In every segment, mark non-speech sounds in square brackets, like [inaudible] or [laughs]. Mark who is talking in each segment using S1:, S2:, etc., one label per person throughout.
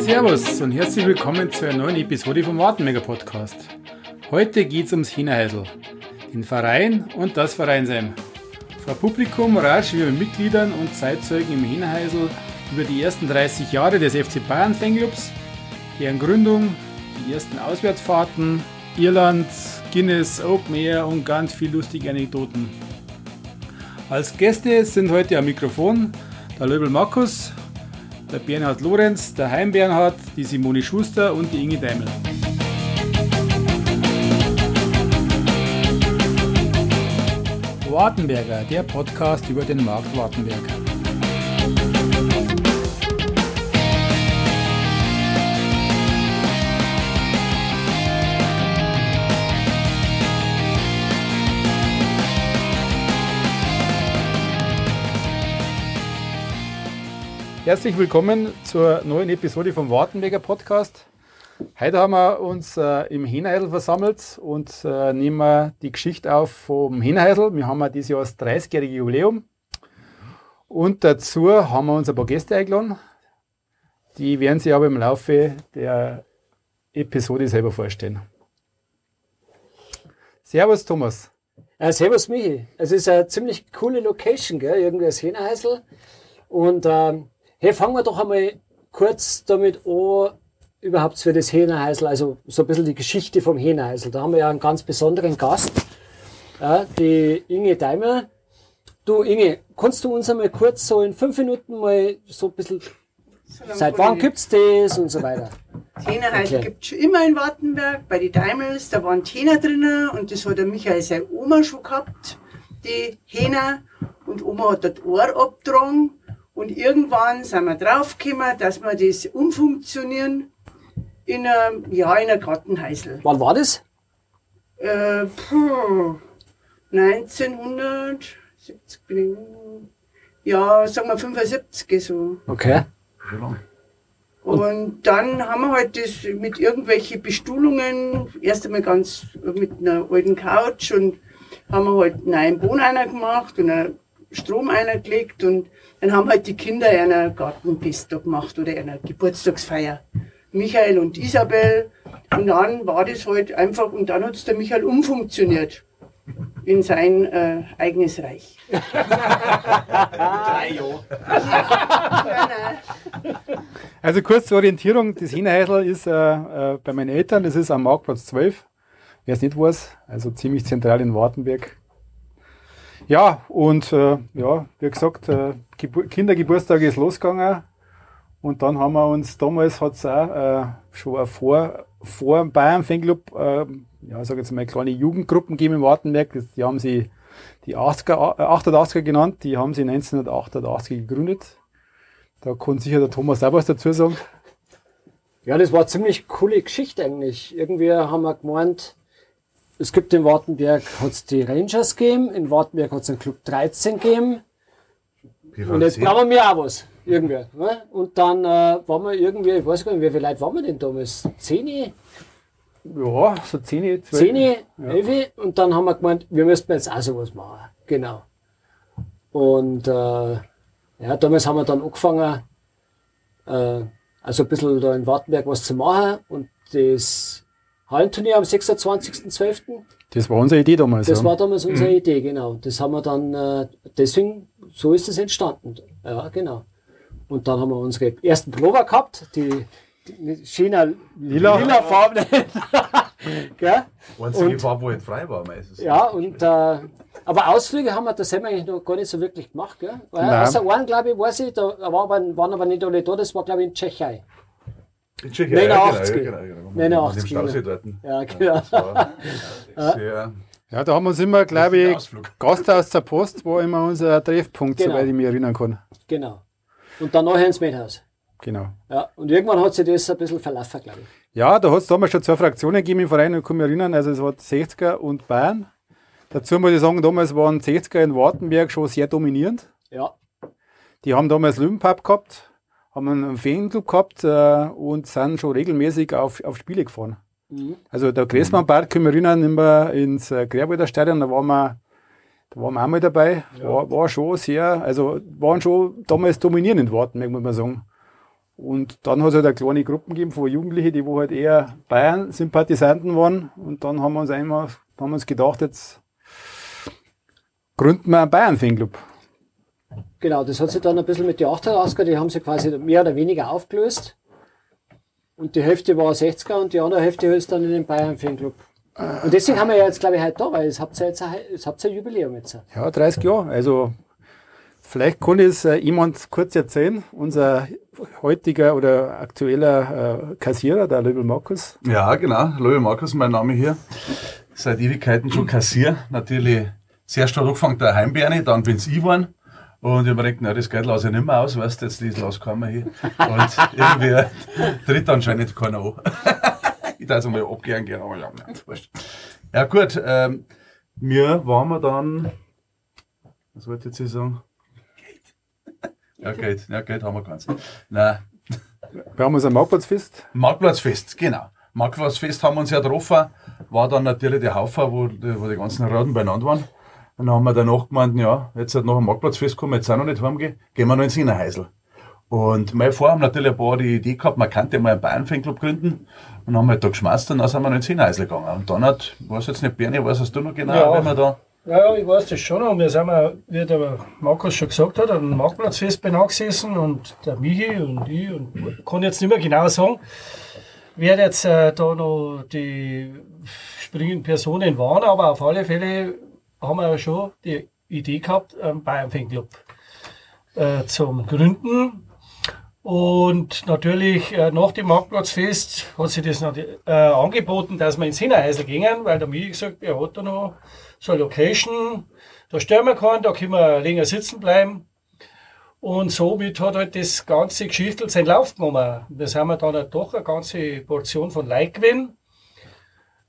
S1: Servus und herzlich willkommen zu einer neuen Episode vom Wartenmega Podcast. Heute geht es ums Hinaheisel, den Verein und das Vereinsheim. Vor Publikum rasch wir mit Mitgliedern und Zeitzeugen im Hinaheisel über die ersten 30 Jahre des FC Bayern Fanclubs, deren Gründung, die ersten Auswärtsfahrten, Irland, Guinness, Open Air und ganz viel lustige Anekdoten. Als Gäste sind heute am Mikrofon der Löbel Markus, der Bernhard Lorenz, der Heim Bernhard, die Simone Schuster und die Inge Daimel. Wartenberger, der Podcast über den Markt Wartenberg. Herzlich willkommen zur neuen Episode vom Wartenberger Podcast. Heute haben wir uns äh, im Heneidel versammelt und äh, nehmen die Geschichte auf vom Heneidel. Wir haben ja dieses Jahr das 30-jährige Jubiläum. Und dazu haben wir uns ein paar Gäste eingeladen. Die werden sich aber im Laufe der Episode selber vorstellen. Servus Thomas.
S2: Ja, servus Michi. Es ist eine ziemlich coole Location, gell? irgendwie das Heneheisel. Und ähm, Hey, fangen wir doch einmal kurz damit an, überhaupt für das Hähnerheisel, also so ein bisschen die Geschichte vom Hähnerheisel. Da haben wir ja einen ganz besonderen Gast, die Inge Daimer. Du Inge, kannst du uns einmal kurz so in fünf Minuten mal so ein bisschen, so seit wann gibt's das und so weiter? [laughs]
S3: Hähnerheisel okay. gibt's schon immer in Wartenberg, bei den Daimels, da waren Hähner drinnen und das hat der Michael seine Oma schon gehabt, die Hähner. Und Oma hat das Ohr abgetragen und irgendwann sind wir draufgekommen, dass wir das umfunktionieren in einem, ja, in einer Gartenhäusl.
S2: Wann war das?
S3: Äh, puh, 1970, ja, sagen wir 75 so.
S2: Okay.
S3: Und dann haben wir halt das mit irgendwelchen Bestuhlungen, erst einmal ganz mit einer alten Couch und haben wir halt einen neuen Boden einer gemacht und einen Strom eingelegt und dann haben halt die Kinder einen Gartenfest gemacht oder eine Geburtstagsfeier. Michael und Isabel. Und dann war das halt einfach, und dann hat es der Michael umfunktioniert in sein äh, eigenes Reich. [laughs]
S1: Drei Also kurz zur Orientierung, das Hinheisel ist äh, äh, bei meinen Eltern, das ist am Marktplatz 12. Wer es nicht weiß, also ziemlich zentral in Wartenberg. Ja, und äh, ja, wie gesagt, äh, Kindergeburtstag ist losgegangen. Und dann haben wir uns, damals hat es auch äh, schon vor, vor dem Bayern Fanclub, äh, ja, sag jetzt mal, kleine Jugendgruppen gegeben im Wartenberg. Die haben sie die 80er, 88er genannt, die haben sie 1988 gegründet. Da kann sicher der Thomas auch was dazu sagen.
S2: Ja, das war ziemlich coole Geschichte eigentlich. Irgendwie haben wir gemeint, es gibt in Wartenberg hat's die Rangers gegeben, in Wartenberg hat's einen Club 13 gegeben. Und jetzt brauchen wir auch was. Irgendwie. Ne? Und dann äh, waren wir irgendwie, ich weiß gar nicht, wie viele Leute waren wir denn damals? Zehn?
S1: Ja, so zehn,
S2: zwölf. Zehn, elf. Und dann haben wir gemeint, wir müssten jetzt auch sowas machen. Genau. Und äh, ja, damals haben wir dann angefangen, äh, also ein bisschen da in Wartenberg was zu machen. Und das Hallenturnier am 26.12.
S1: Das war unsere Idee damals.
S2: Das ja. war damals unsere mhm. Idee, genau. Das haben wir dann, äh, deswegen, so ist es entstanden. Ja, genau. Und dann haben wir unsere ersten Pullover gehabt, die, die China lila, lila Farben. [laughs]
S4: Einzige Farbe, wo nicht frei war meistens.
S2: Ja, und, äh, aber Ausflüge haben wir das haben wir eigentlich noch gar nicht so wirklich gemacht, gell? Weil, außer einen, glaube ich, weiß ich, da war aber, waren aber nicht alle da, das war, glaube ich, in Tschechei.
S4: In Tschechei, 89.
S2: Ja, genau, genau, genau. 89. Stausee dort. Ja, genau.
S1: Sehr ja, da haben wir uns immer, glaube ich, Gasthaus zur Post war immer unser Treffpunkt, genau. soweit ich mich erinnern kann.
S2: Genau. Und dann nachher ins Mädhaus.
S1: Genau.
S2: Ja, und irgendwann hat sich das ein bisschen verlaufen, glaube ich.
S1: Ja, da hat es damals schon zwei Fraktionen gegeben im Verein, ich kann mich erinnern, also es war 60er und Bayern. Dazu muss ich sagen, damals waren 60er in Wartenberg schon sehr dominierend.
S2: Ja.
S1: Die haben damals Löwenpub gehabt haben einen Fanclub gehabt äh, und sind schon regelmäßig auf, auf Spiele gefahren. Mhm. Also der Gressmann-Park, können wir erinnern, immer ins äh, Grerwalder Stadion, da waren wir, da waren wir auch mal dabei. Ja. War, war schon sehr, also waren schon damals dominierend in Wartenberg, muss man sagen. Und dann hat es halt eine kleine Gruppe gegeben von Jugendlichen, die wo halt eher Bayern-Sympathisanten waren. Und dann haben wir uns einmal, haben wir uns gedacht, jetzt gründen wir einen Bayern-Fanclub.
S2: Genau, das hat sich dann ein bisschen mit den 8 rausgehört, die haben sie quasi mehr oder weniger aufgelöst. Und die Hälfte war 60er und die andere Hälfte ist dann in den Bayern-Fanclub. Und deswegen haben wir ja jetzt, glaube ich, heute da, weil es habt ihr jetzt ein, es habt ihr ein Jubiläum jetzt.
S1: Ja, 30 Jahre. Also vielleicht kann es äh, jemand kurz erzählen. Unser heutiger oder aktueller äh, Kassierer, der Löbel Markus.
S4: Ja, genau. Löbel Markus, mein Name hier. Seit Ewigkeiten schon Kassier. Natürlich sehr stark angefangen der Heimbeerne, dann bin's ich geworden. Und ich habe mir gedacht, na, das Geld lasse ich nicht mehr aus, weißt du, jetzt das lasse ich hier. Und [laughs] irgendwie tritt anscheinend keiner an. [laughs] ich darf es mal abgehen gehen, aber ja, nicht, wurscht. Ja, gut, ähm, wir waren wir dann, was wollte ich jetzt sagen? Geld. Ja, Geld, ja, Geld haben wir ganz. Nein.
S1: Wir haben uns ein Marktplatzfest.
S4: Marktplatzfest, genau. Marktplatzfest haben wir uns ja getroffen, war dann natürlich der Haufen, wo, wo die ganzen Raden beieinander waren. Und dann haben wir danach gemeint, ja, jetzt hat noch ein Marktplatzfest kommen, jetzt auch noch nicht heimgehen, gehen wir noch ins Innerheisel. Und mein Vorhaben natürlich ein paar die Idee gehabt, man könnte mal einen Bayern-Fanclub gründen. Und haben halt da geschmeißt und dann sind wir noch ins Hinheisel gegangen. Und dann hat, weiß jetzt nicht, Bernie, weißt du noch genau,
S5: ja.
S4: wenn wir da.
S5: Ja, ja, ich weiß das schon. Und wir sind, wie der Markus schon gesagt hat, am Marktplatzfest benannt gesessen und der Michi und ich und kann jetzt nicht mehr genau sagen, wer jetzt äh, da noch die springenden Personen waren, aber auf alle Fälle haben wir ja schon die Idee gehabt, einen Bayern Fanclub äh, zum Gründen. Und natürlich äh, nach dem Marktplatzfest hat sich das noch, äh, angeboten, dass wir ins Hinterhäusl gingen, weil der Michi gesagt, er hat da noch so eine Location, da stellen wir keinen, da können wir länger sitzen bleiben. Und somit hat halt das ganze Geschichtel seinen Lauf genommen. Das haben wir dann halt doch eine ganze Portion von Like gewinnen.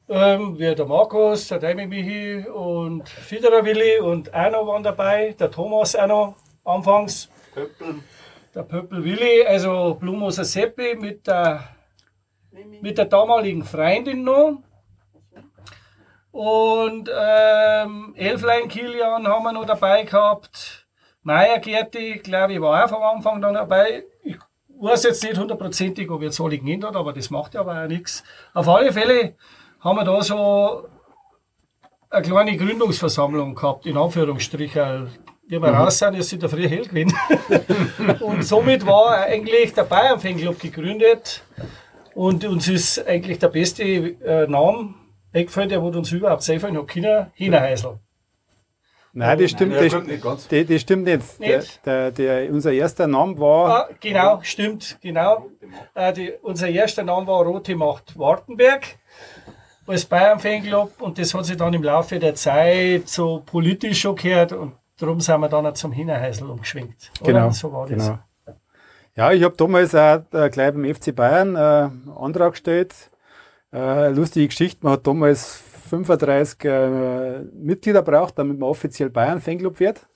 S5: Ähm, wie der Markus, der Daimi Michi und Fiederer Willi und Erno waren dabei, der Thomas auch noch anfangs. Pöppel der Pöppel Willi, also Blumoser Seppi mit der, mit der damaligen Freundin noch. Und ähm, Elflein Kilian haben wir noch dabei gehabt. Meier Gerti, glaube ich, war auch vom Anfang dann dabei. Ich weiß jetzt nicht hundertprozentig, ob jetzt alle genannt hat, aber das macht ja aber auch nichts. Auf alle Fälle haben wir da so eine kleine Gründungsversammlung gehabt, in Anführungsstrichen wie wir mhm. raus sind, ist in der Früh hell gewesen. [laughs] und somit war eigentlich der Bayern Fanclub gegründet. Und uns ist eigentlich der beste äh, Name eingefallen, der uns überhaupt selber noch Kinder Hinterheisel.
S1: Nein, das stimmt, Nein, das, nicht das, das, stimmt nicht. nicht. Der, der, der, unser erster Name war.
S5: Ah, genau, stimmt, genau. Äh, die, unser erster Name war Rote Macht Wartenberg als Bayern Fanclub und das hat sich dann im Laufe der Zeit so politisch schon gehört und Darum sind wir dann auch zum Hinterhäusl umgeschwenkt.
S1: Oder? Genau. So war das. Genau. Ja, ich habe damals auch äh, gleich beim FC Bayern äh, einen Antrag gestellt. Äh, lustige Geschichte, man hat damals 35 äh, Mitglieder braucht, damit man offiziell Bayern Fanclub wird.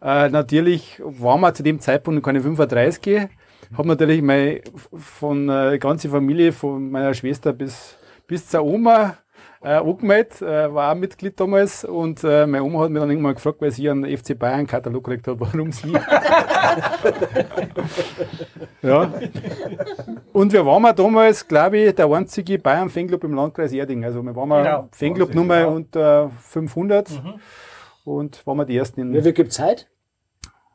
S1: Äh, natürlich waren wir zu dem Zeitpunkt keine 35. Habe natürlich meine von äh, ganze Familie, von meiner Schwester bis, bis zur Oma äh, angemeldet, äh, war auch Mitglied damals und äh, meine Oma hat mich dann irgendwann gefragt, weil sie einen FC Bayern Katalog gekriegt hat, warum sie. [laughs] ja. Und wir waren damals, glaube ich, der einzige Bayern Fanclub im Landkreis Erding. Also wir waren genau. Fanclub Nummer genau. unter 500 mhm. und waren wir die ersten in.
S2: Wie viel gibt es heute?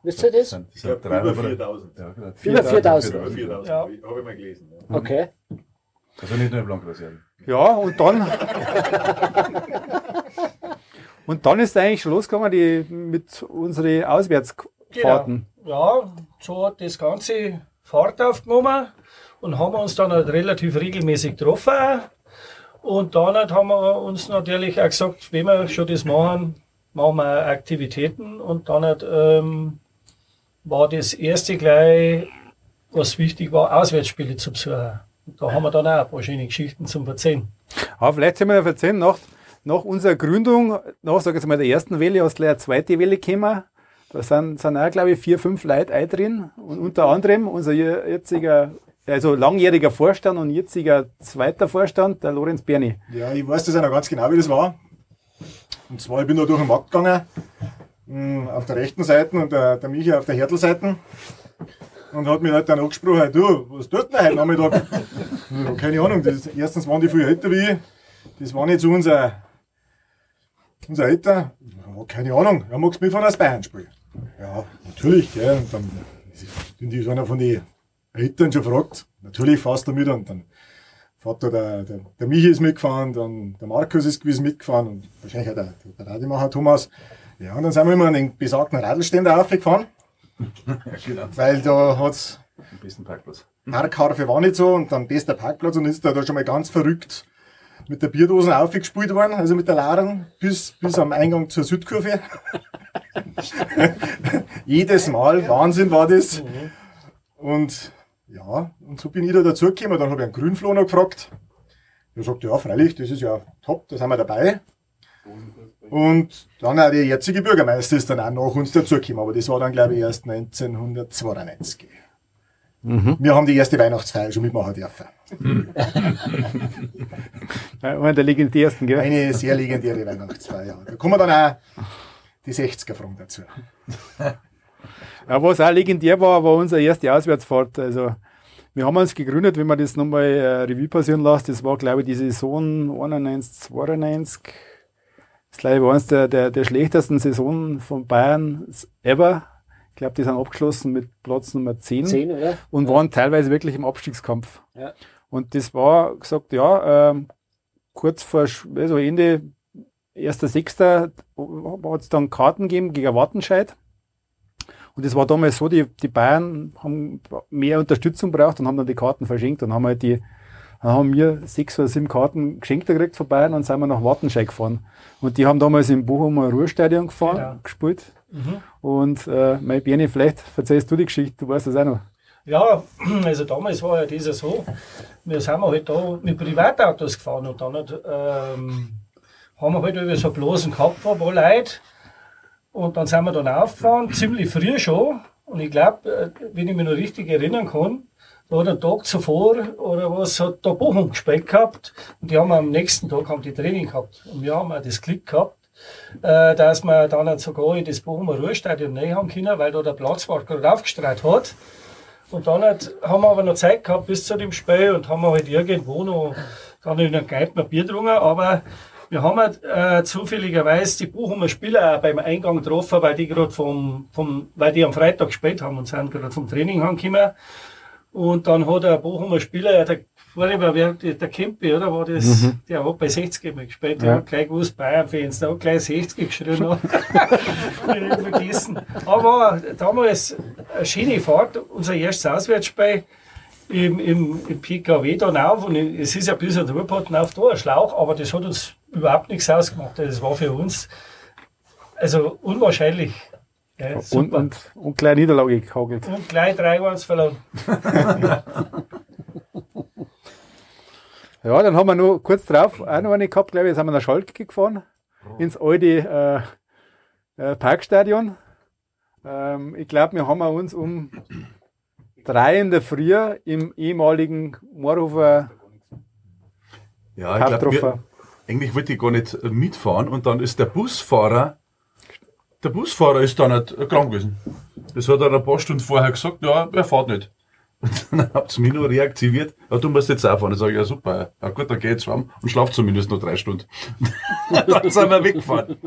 S2: Wisst ihr das?
S4: das sind über 4000. Ja,
S2: über 4000.
S4: Über 4000, ja. habe ich mal gelesen.
S2: Ja. Okay.
S4: Also nicht nur im Landkreis Erding.
S1: Ja, und dann. und dann ist eigentlich schon losgegangen die, mit unseren Auswärtsfahrten.
S5: Genau. Ja, so hat das Ganze Fahrt aufgenommen und haben uns dann halt relativ regelmäßig getroffen. Und dann halt haben wir uns natürlich auch gesagt, wenn wir schon das machen, machen wir Aktivitäten. Und dann halt, ähm, war das erste gleich, was wichtig war, Auswärtsspiele zu besuchen. Da haben wir dann auch ein paar schöne Geschichten zum Erzählen.
S1: Aber vielleicht sollen wir ja erzählen, nach, nach unserer Gründung, nach, sag ich mal, der ersten Welle, aus der zweite Welle gekommen. Da sind, sind auch, glaube ich, vier, fünf Leute ein drin. Und unter anderem unser jetziger, also langjähriger Vorstand und jetziger zweiter Vorstand, der Lorenz Berni.
S6: Ja, ich weiß das ja noch ganz genau, wie das war. Und zwar, ich bin da durch den Markt gegangen, hm, auf der rechten Seite und der, der Micha auf der Härtelseite. Und hat mich halt dann angesprochen, du, was tust du denn heute Nachmittag? [laughs] ja, keine Ahnung, das, erstens waren die viel älter wie ich, das waren jetzt unser, unser Eltern, ja, keine Ahnung, ja, magst du mit von aus Bayern spielen? Ja, natürlich, gell, und dann sind die so einer von den Eltern schon gefragt, natürlich fährst du mit und dann Vater, der, der, der Michi ist mitgefahren, dann der Markus ist gewiss mitgefahren und wahrscheinlich auch der, der Rademacher Thomas. Ja, und dann sind wir immer an den besagten Radlständer aufgefahren, [laughs]
S4: genau.
S6: weil da hat's
S4: Am besten Parkplatz.
S6: Parkharfe war nicht so und dann bester Parkplatz und ist da, da schon mal ganz verrückt mit der Bierdosen aufgespielt worden, also mit der Ladung bis, bis am Eingang zur Südkurve. [laughs] Jedes Mal, Wahnsinn war das. Und ja, und so bin ich da dazugekommen. Dann habe ich einen Grünfloh noch gefragt. Der sagt, ja, freilich, das ist ja top, da sind wir dabei. Und dann auch der jetzige Bürgermeister ist dann auch nach uns dazugekommen, aber das war dann, glaube ich, erst 1992. Wir haben die erste Weihnachtsfeier schon mitmachen dürfen. [laughs]
S1: Einer der legendärsten, gell?
S6: Eine sehr legendäre Weihnachtsfeier. Da kommen dann auch die 60er fragen dazu.
S1: Ja, was auch legendär war, war unsere erste Auswärtsfahrt. Also, wir haben uns gegründet, wenn man das nochmal äh, Revue passieren lässt. Das war, glaube ich, die Saison 91, 92. Das glaube ich, war eines der, der, der schlechtesten Saisonen von Bayern ever. Ich glaube, die sind abgeschlossen mit Platz Nummer 10,
S2: 10, oder?
S1: und waren teilweise wirklich im Abstiegskampf.
S2: Ja.
S1: Und das war gesagt, ja, ähm, kurz vor also Ende 1.6. hat es dann Karten gegeben gegen Wattenscheid. Und es war damals so, die, die Bayern haben mehr Unterstützung braucht und haben dann die Karten verschenkt und haben halt die, dann haben wir sechs oder sieben Karten geschenkt gekriegt von Bayern und sind wir nach Wattenscheid gefahren. Und die haben damals im Bochumer Ruhrstadion gefahren,
S5: Genau.
S1: gespielt. Und äh, mein Bernie, vielleicht erzählst du die Geschichte, du weißt das auch noch.
S5: Ja, [clears throat] also damals war ja das so, wir sind halt da mit Privatautos gefahren und dann ähm, haben wir halt über so Blasen gehabt von ein paar Leute und dann sind wir dann aufgefahren, ziemlich früh schon und ich glaube, wenn ich mich noch richtig erinnern kann, hat ein Tag zuvor oder was, hat da Bochum gespielt gehabt und die haben am nächsten Tag haben die Training gehabt und wir haben auch das Glück gehabt, äh, dass wir dann sogar in das Bochumer Ruhestadion rein haben können, weil da der Platzwart gerade aufgestrahlt hat. Und dann halt, haben wir aber noch Zeit gehabt bis zu dem Spiel und haben halt irgendwo noch dann in einem ein Bier getrunken, aber wir haben halt, äh, zufälligerweise die Bochumer Spieler auch beim Eingang getroffen, weil die gerade vom, vom, weil die am Freitag gespielt haben und sind gerade vom Training angekommen. Und dann hat ein Bochumer Spieler, der Vorleber, wer, der Kempi, oder, war das, der hat bei 60 mal gespielt, der
S1: Ja.
S5: hat gleich gewusst, Bayern-Fans, der hat gleich 60 geschrien. noch. [laughs] Hab ich nicht vergessen. Aber damals eine schöne Fahrt, unser erstes Auswärtsspiel im, im, im PKW dann auf. Und es ist ja ein Ruhrpotten auf da, ein Schlauch, aber das hat uns überhaupt nichts ausgemacht. Das war für uns also unwahrscheinlich. Ja,
S1: Und, und, und kleine Niederlage gehagelt.
S5: Und gleich 3-1 verloren. [laughs]
S1: Ja, dann haben wir noch kurz drauf auch noch eine gehabt, glaube ich, jetzt haben wir nach Schalke gefahren, ins alte äh, äh, Parkstadion. Ähm, ich glaube, wir haben uns um drei in der Früh im ehemaligen Moorhofer
S4: Ja, ich
S1: getroffen.
S4: eigentlich wollte ich gar nicht mitfahren und dann ist der Busfahrer, der Busfahrer ist dann nicht krank gewesen. Das hat er ein paar Stunden vorher gesagt, ja, er fährt nicht. Und [laughs] dann habt ihr mich nur reaktiviert, ja, du musst jetzt auch fahren. Dann sage ich, ja super, ja gut, dann geht's warm und schlaft zumindest noch drei Stunden. [laughs] dann sind wir weggefahren.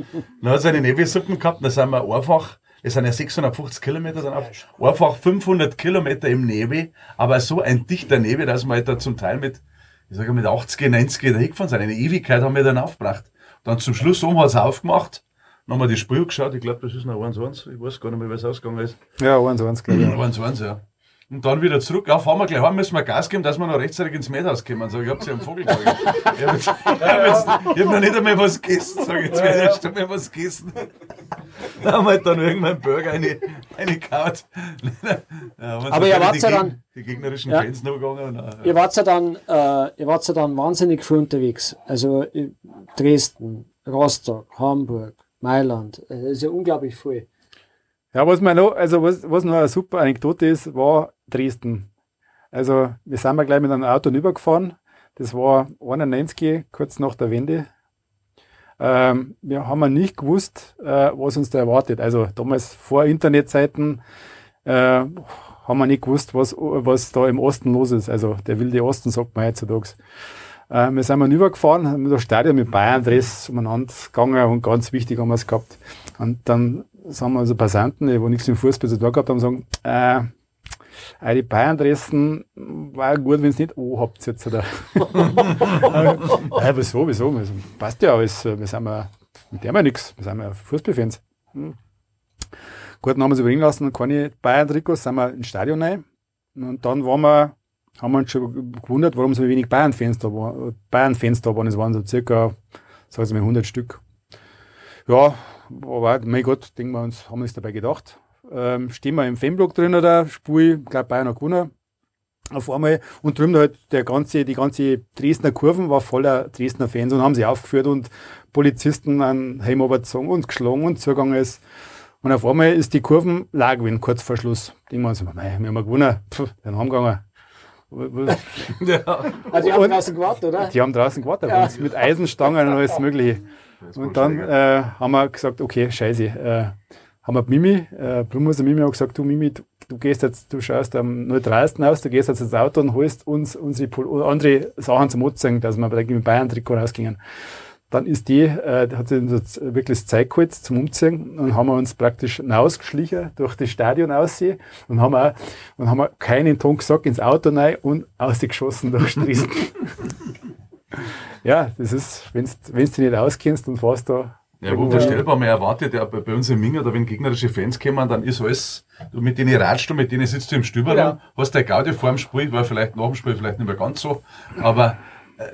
S4: Dann hat es eine Nebensuppen gehabt, dann sind wir einfach, es sind ja 650 Kilometer dann auf, einfach 500 Kilometer im Nebel, aber so ein dichter Nebel, dass wir halt da zum Teil mit, ich sage mit 80, 90 da hingefahren sind. Eine Ewigkeit haben wir dann aufgebracht. Dann zum Schluss um hat es aufgemacht, dann haben wir die Spur geschaut, ich glaube, das ist noch 1-1, ich weiß gar nicht mehr, wie es ausgegangen ist.
S1: Ja, 1-1, glaube ich. [clears throat]
S4: 1-1, ja. Und dann wieder zurück. Ja, fahren wir gleich heim, müssen wir Gas geben, dass wir noch rechtzeitig ins Mädhaus kommen. Sag ich, ich hab sie am Vogel getragen. Ich hab, jetzt, ich hab, hab noch nicht einmal was gegessen. Sag ich, jetzt werde ich erst einmal was gegessen. Da haben wir halt dann irgendwann Burger eine, eine kaut. Ja,
S2: Aber ihr wart
S4: die,
S2: ja dann-
S4: die gegnerischen
S2: Ja.
S4: Fans noch gegangen. Und, äh,
S2: Ihr wart ja dann, äh, ihr wart ja dann wahnsinnig viel unterwegs. Also äh, Dresden, Rostock, Hamburg, Mailand. Äh, Das ist ja unglaublich viel.
S1: Ja, was mir noch, also was, was noch eine super Anekdote ist, war Dresden. Also wir sind mal gleich mit einem Auto rübergefahren. Das war 91, kurz nach der Wende. Ähm, wir haben nicht gewusst, äh, was uns da erwartet. Also damals vor Internetzeiten äh, haben wir nicht gewusst, was, was da im Osten los ist. Also der wilde Osten, sagt man heutzutage. Äh, wir sind mal rübergefahren, haben das Stadion mit Bayern-Dress umeinander gegangen und ganz wichtig haben wir es gehabt. Und dann sagen wir also Passanten, die nichts im Fußball zu tun gehabt haben, sagen, äh, die Bayern-Dressen war gut, wenn es nicht O habt jetzt. Oder? [laughs] äh, wieso, wieso? Passt ja alles. Wir sind mal, mit dem ja nichts. Wir sind ja Fußballfans. Hm. Gut, dann haben wir uns überlegen lassen, keine Bayern-Trikots, sind wir ins Stadion rein. Und dann waren wir, haben wir uns schon gewundert, warum so wenig Bayern-Fans da waren. Bayern-Fans da waren, es waren so circa, sagen wir mal, 100 Stück. Ja, aber mein Gott, denken wir uns, haben wir uns dabei gedacht. Ähm, stehen wir im Fanblock drin oder Spur, ich glaube Bayern hat gewonnen. Auf einmal und drüben halt der ganze, die ganze Dresdner Kurven war voller Dresdner Fans und haben sie aufgeführt und Polizisten an Heim gezogen und geschlagen und zugegangen ist. Und auf einmal ist die Kurven lag gewesen, kurz vor Schluss. Denken wir uns, mei, wir haben gewonnen, Pff, dann haben gegangen.
S2: Also die haben draußen gewartet, oder?
S1: Die haben draußen gewartet uns mit Eisenstangen und alles Mögliche. Und dann äh, haben wir gesagt, okay, scheiße. Äh, haben wir Mimi, äh, und Mimi haben gesagt, du Mimi, du, du gehst jetzt, du schaust am neutralsten aus, du gehst jetzt ins Auto und holst uns unsere Pol andere Sachen zum Anzeigen, dass wir mit Bayern-Trikot rausgingen. Dann ist die, äh, hat sie uns wirklich das Zeug geholt zum Umziehen und haben wir uns praktisch rausgeschlichen durch das Stadion aussehen und haben auch, und haben wir keinen Ton gesagt ins Auto rein und ausgeschossen durch Dresden. [laughs] ja, das ist, wenn du dich nicht auskennst und fährst da
S4: Ja, wo vorstellbar, man erwartet ja bei bei uns im Minger, da wenn gegnerische Fans kommen, dann ist alles, du mit denen ratschst du, mit denen sitzt du im Stüber
S5: Genau.
S4: rum, hast der Gaudi vor dem Spiel, war vielleicht nach dem Spiel vielleicht nicht mehr ganz so, aber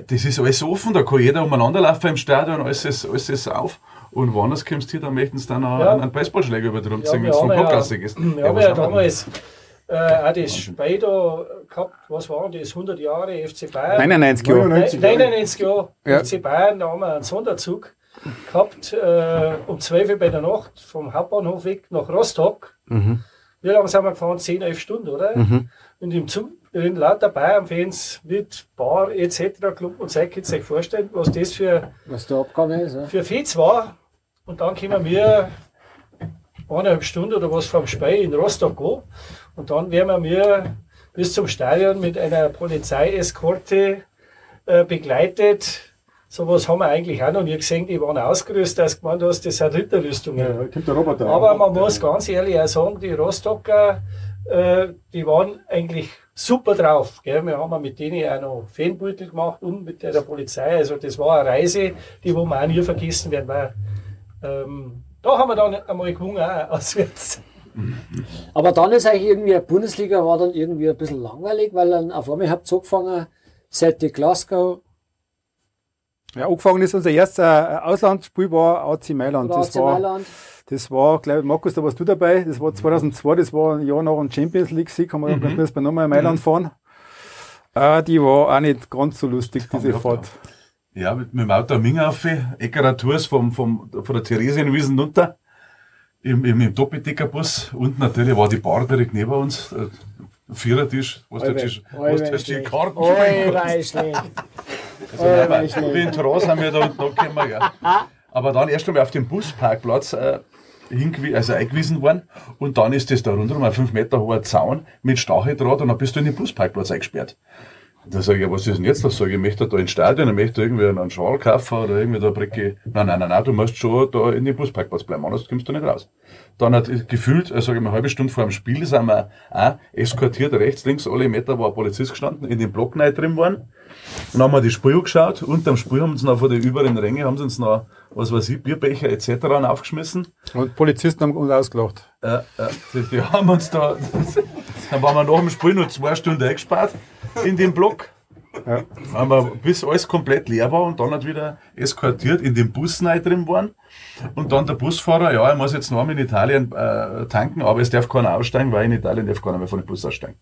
S4: das ist alles offen, da kann jeder umeinander laufen im Stadion, alles ist, alles ist auf. Und woanders kommst du hier, dann möchten sie dann auch
S5: Ja.
S4: einen Baseballschläger über den
S5: Ja,
S4: rumziehen, wenn du vom
S5: haben ja-
S4: Podcast gehst. [clears throat]
S5: Wir haben ja
S4: haben
S5: damals äh, auch das Spiel da gehabt, was waren das, 100 Jahre FC Bayern?
S1: 99 Jahre.
S6: 99
S5: Nein,
S6: Jahre.
S5: 99 Jahre
S1: Ja.
S5: FC Bayern, da haben wir einen Sonderzug gehabt, äh, um 12 Uhr bei der Nacht vom Hauptbahnhof weg nach Rostock.
S1: Mhm.
S5: Wie lange sind wir gefahren? 10, 11 Stunden, oder?
S1: Mhm.
S5: Und im Zug drin lauter Bayern-Fans mit Bar etc. Club und Zeit könnt ihr euch vorstellen, was das für,
S2: Was da abgegangen ist. Ja.
S5: für Fets war. Und dann kommen wir eineinhalb Stunden oder was vom Spiel in Rostock gehen. Und dann werden wir bis zum Stadion mit einer Polizeieskorte äh, begleitet. Sowas haben wir eigentlich auch noch nie gesehen. Die waren ausgerüstet, als gemeint hast, das sind Ritterrüstungen.
S6: Ja, kommt der Roboter.
S5: Aber man muss ganz ehrlich auch sagen, die Rostocker, äh, die waren eigentlich super drauf. Gell? Wir haben mit denen auch noch Fanbeutel gemacht und mit der Polizei. Also das war eine Reise, die wo wir auch nie vergessen werden. Weil, ähm, da haben wir dann einmal gewonnen, auch auswärts. [laughs]
S2: Aber dann ist eigentlich irgendwie, Bundesliga war dann irgendwie ein bisschen langweilig, weil dann auf einmal habt ihr angefangen, seit die Glasgow
S1: Ja, angefangen ist unser erstes äh, Auslandsspiel war AC Mailand.
S2: AC
S1: war,
S2: Mailand.
S1: Das war, glaube ich, Markus, da warst du dabei. Das war 2002, das war ein Jahr nach dem Champions League Sieg, haben wir mhm. müssen wir nochmal in Mailand fahren. Äh, die war auch nicht ganz so lustig, diese Fahrt.
S4: Ja, mit, mit dem Auto auf, Eckerer Tours vom, vom, von der Theresienwiesen runter, im, im, im Doppeldecker-Bus. Und natürlich war die Bar direkt neben uns, äh, Vierertisch, wo du
S2: Alter,
S4: die. Karten spielen kannst. Also, wie in Terrasse haben wir da unten angekommen, gell. [laughs] Aber dann erst einmal auf dem Busparkplatz äh, also eingewiesen worden und dann ist das da rundherum ein 5 Meter hoher Zaun mit Stacheldraht und dann bist du in den Busparkplatz eingesperrt. Da sage ich, ja, was ist denn jetzt? Das sage ich, ich möchte da ins Stadion, ich möchte irgendwie einen Schal kaufen oder irgendwie da Bricke. Nein, nein, nein, nein, du musst schon da in den Busparkplatz bleiben, anders kommst du nicht raus. Dann hat gefühlt, äh, sage ich mal, eine halbe Stunde vor dem Spiel sind wir auch eskortiert, rechts, links, alle Meter war ein Polizist gestanden, in den Block rein drin waren. Dann haben wir die Spiel angeschaut, unterm Spiel haben sie noch vor die überen Ränge, haben sie uns noch, was weiß ich, Bierbecher etc. aufgeschmissen.
S1: Und Polizisten haben uns ausgelacht.
S4: Äh, äh, die, die haben uns da, [laughs] dann waren wir nach dem Spiel noch zwei Stunden eingespart in den Block.
S1: Ja.
S4: Haben wir, bis alles komplett leer war und dann hat wieder eskortiert in den Bus rein drin waren. Und dann der Busfahrer, ja, er muss jetzt noch in Italien äh, tanken, aber es darf keiner aussteigen, weil in Italien darf keiner mehr von dem Bus aussteigen.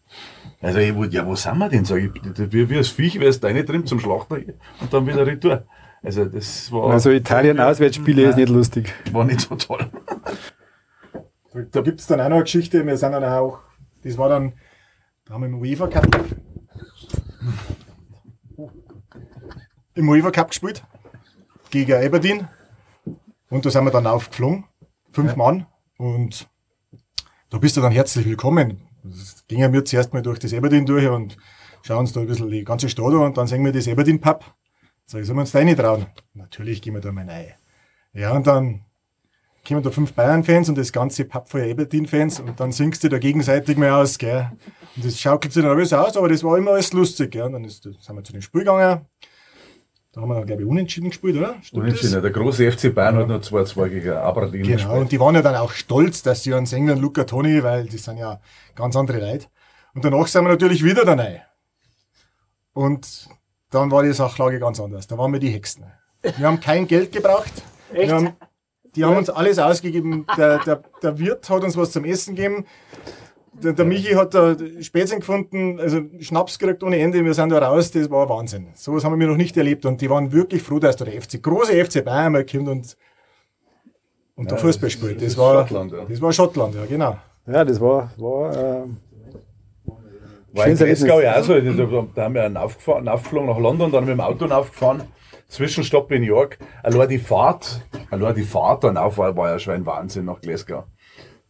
S4: Also ich wollte, ja, wo sind wir denn? Sag ich, wie, wie das Viech, wer ist deine drin zum Schlachter und dann wieder retour. Also das war,
S1: Also Italien-Auswärtsspiele ist nicht lustig.
S4: war nicht so toll.
S6: Da, gibt es dann auch noch eine Geschichte, wir sind dann auch, das war dann, da haben wir im UEFA Cup, im UEFA Cup gespielt, gegen Aberdeen. Und da sind wir dann aufgeflogen, fünf Mann. Und da bist du dann herzlich willkommen. Das gingen wir zuerst mal durch das Aberdeen durch und schauen uns da ein bisschen die ganze Stadt an und dann sehen wir das Aberdeen Pub. Sag ich, sollen wir uns da nicht trauen? Natürlich gehen wir da mal rein. Ja, und dann kommen da fünf Bayern-Fans und das ganze Aberdeen-Fans und dann singst du da gegenseitig mal aus, gell. Und das schaukelt sich dann alles aus, aber das war immer alles lustig, gell. Und dann ist, sind wir zu den Spiel gegangen. Da haben wir dann, glaube ich, unentschieden gespielt, oder? Stimmt das?
S4: Unentschieden. Der große FC Bayern hat noch 2-2 gegen Aberdeen
S6: Genau,
S4: gespielt.
S6: und die waren ja dann auch stolz, dass sie uns England Luca Toni, weil die sind ja ganz andere Leute. Und danach sind wir natürlich wieder da rein. Und dann war die Sachlage ganz anders. Da waren wir die Hexen. Wir haben kein Geld gebraucht.
S2: Echt?
S6: Haben, die haben uns alles ausgegeben. Der, der, der Wirt hat uns was zum Essen gegeben. Der, der Michi hat da Spätzchen gefunden, also Schnaps gekriegt ohne Ende. Wir sind da raus, das war Wahnsinn. Sowas haben wir noch nicht erlebt. Und die waren wirklich froh, dass da der FC, große FC Bayern mal kommt und, und da Fußball spielt. Das,
S4: ist
S6: war
S4: Schottland, ja.
S6: Das war Schottland, ja, genau.
S1: Ja, das war, war äh,
S4: War in. Glasgow ja auch so. Da, da haben wir einen aufgefahren, aufgeflogen nach London, dann mit dem Auto aufgefahren. Zwischenstopp in York. Allein die Fahrt, allein die Fahrt dann auf war, war ja schon ein Wahnsinn nach Glasgow.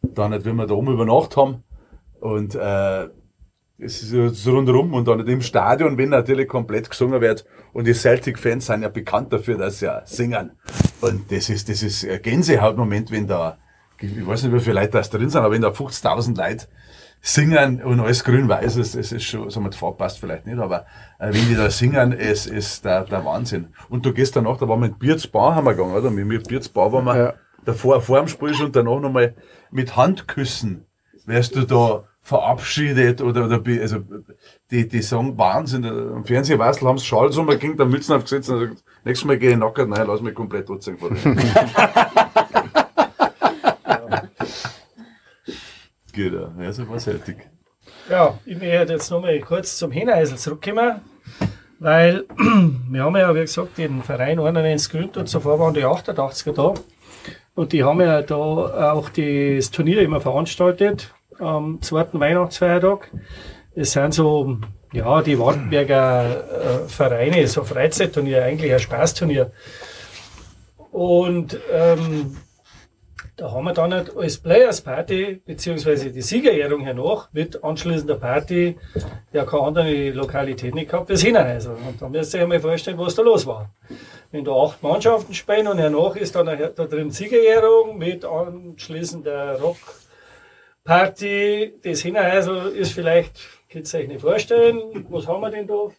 S4: Dann nicht, wenn wir da oben über Nacht haben und äh, es ist so rundherum und dann im Stadion, wenn natürlich komplett gesungen wird und die Celtic-Fans sind ja bekannt dafür, dass sie ja singen. Und das ist, das ist ein Gänsehautmoment, wenn da, ich weiß nicht, wie viele Leute da drin sind, aber wenn da 50.000 Leute singen und alles grün-weiß ist, es ist schon, sagen wir, die Farbe passt vielleicht nicht, aber äh, wenn die da singen, es ist der, der Wahnsinn. Und du gehst danach, da waren wir in Bierz Bar, haben wir gegangen, oder? Mit mir Bierz Bar waren wir
S1: Ja.
S4: davor, vor dem Spiel und danach nochmal mit Handküssen wärst du da verabschiedet oder, oder also die, die sagen Wahnsinn. Am Fernsehwastel haben sie Schals umgekriegt, dann Mützen aufgesetzt und gesagt, nächstes Mal gehe ich nackert, nein, lass mich komplett anziehen. vor [laughs] [laughs] Geht ja, ja, so war.
S5: Ja, ich möchte jetzt nochmal kurz zum Hinweisel zurückkommen, weil [clears throat] wir haben ja, wie gesagt, den Verein 91 gegründet und zuvor waren die 88er da. Und die haben ja da auch das Turnier immer veranstaltet am zweiten Weihnachtsfeiertag. Es sind so, ja, die Wartenberger äh, Vereine, so Freizeitturnier, eigentlich ein Spaßturnier. Und ähm, da haben wir dann halt als Players Party, beziehungsweise die Siegerehrung hernach, mit anschließender Party, ja keine andere Lokalität nicht gehabt, das Hinterhäusl. Und da müsst ihr euch mal vorstellen, was da los war. Wenn da acht Mannschaften spielen und hernach ist dann da drin Siegerehrung mit anschließender Rockparty. Das Hinterhäusl ist vielleicht, könnt ihr euch nicht vorstellen, was haben wir denn da?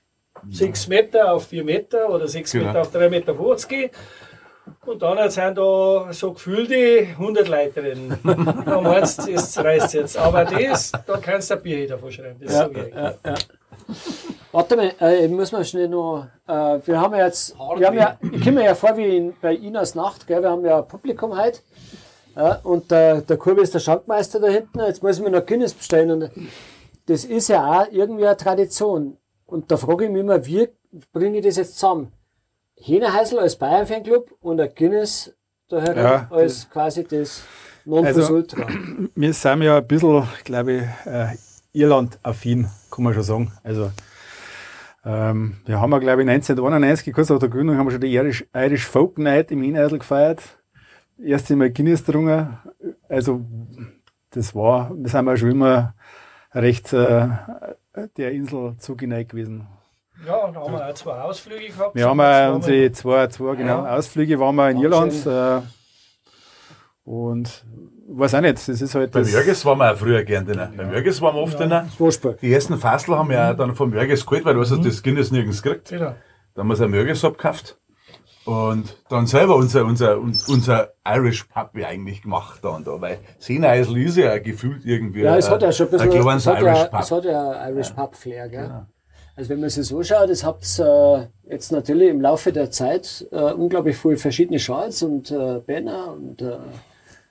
S5: Sechs Meter auf vier Meter oder sechs
S4: Genau.
S5: Meter auf drei Meter 50. Und dann sind da so gefühlte 100 Leute drin. Da meinst du, reißt jetzt. Aber das, da kannst du ein Bier davon schreiben. Das sag ich euch.
S2: Warte mal, äh, muss mal schnell noch. Äh, wir haben ja jetzt. Wir haben ja, ich komme mir ja vor wie in, bei Inas Nacht, gell? wir haben ja Publikum heute. Ja, und der, der Kurve ist der Schankmeister da hinten. Jetzt muss ich mir noch Guinness bestellen. Und das ist ja auch irgendwie eine Tradition. Und da frage ich mich immer, wie bringe ich das jetzt zusammen? Hähnerhäusl als Bayern-Fanclub und ein Guinness da herum
S1: Ja,
S2: als quasi das Nonplusultra.
S1: wir sind ja ein bisschen, glaube ich, äh, Irland-affin, kann man schon sagen. Also, ähm, wir haben ja, glaube ich, 1991, kurz nach der Gründung, haben wir schon die Irish, Irish Folk Night im Hinhäusl gefeiert. Erst einmal Guinness getrunken. Also, das war, wir sind ja schon immer recht äh, der Insel zugeneigt gewesen.
S5: Ja, und da haben wir auch zwei Ausflüge gehabt.
S1: Wir haben ja unsere zwei, zwei genau, Ausflüge waren wir in Irland. Äh, und weiß auch nicht, das ist halt
S4: Beim. Jörges waren wir auch früher gern drin. Beim Jörges waren wir oft drin.
S2: Fußball.
S4: Die ersten Fassel haben wir auch dann vom Jörges geholt, weil du hast das Guinness nirgends gekriegt.
S5: Genau.
S4: Da haben wir es am Jörges abgekauft. Und dann selber unser, unser, unser Irish Pub ja eigentlich gemacht da und da, weil Seeneisel ist ja gefühlt irgendwie
S2: Ja, es hat ja schon ein bisschen,
S4: kleines
S2: es hat
S4: Irish
S2: ja,
S4: Pub.
S2: es hat ja Irish Pub Flair, gell? Also wenn man sich so schaut, das habt äh, jetzt natürlich im Laufe der Zeit äh, unglaublich viele verschiedene Shorts und äh, Banner und äh,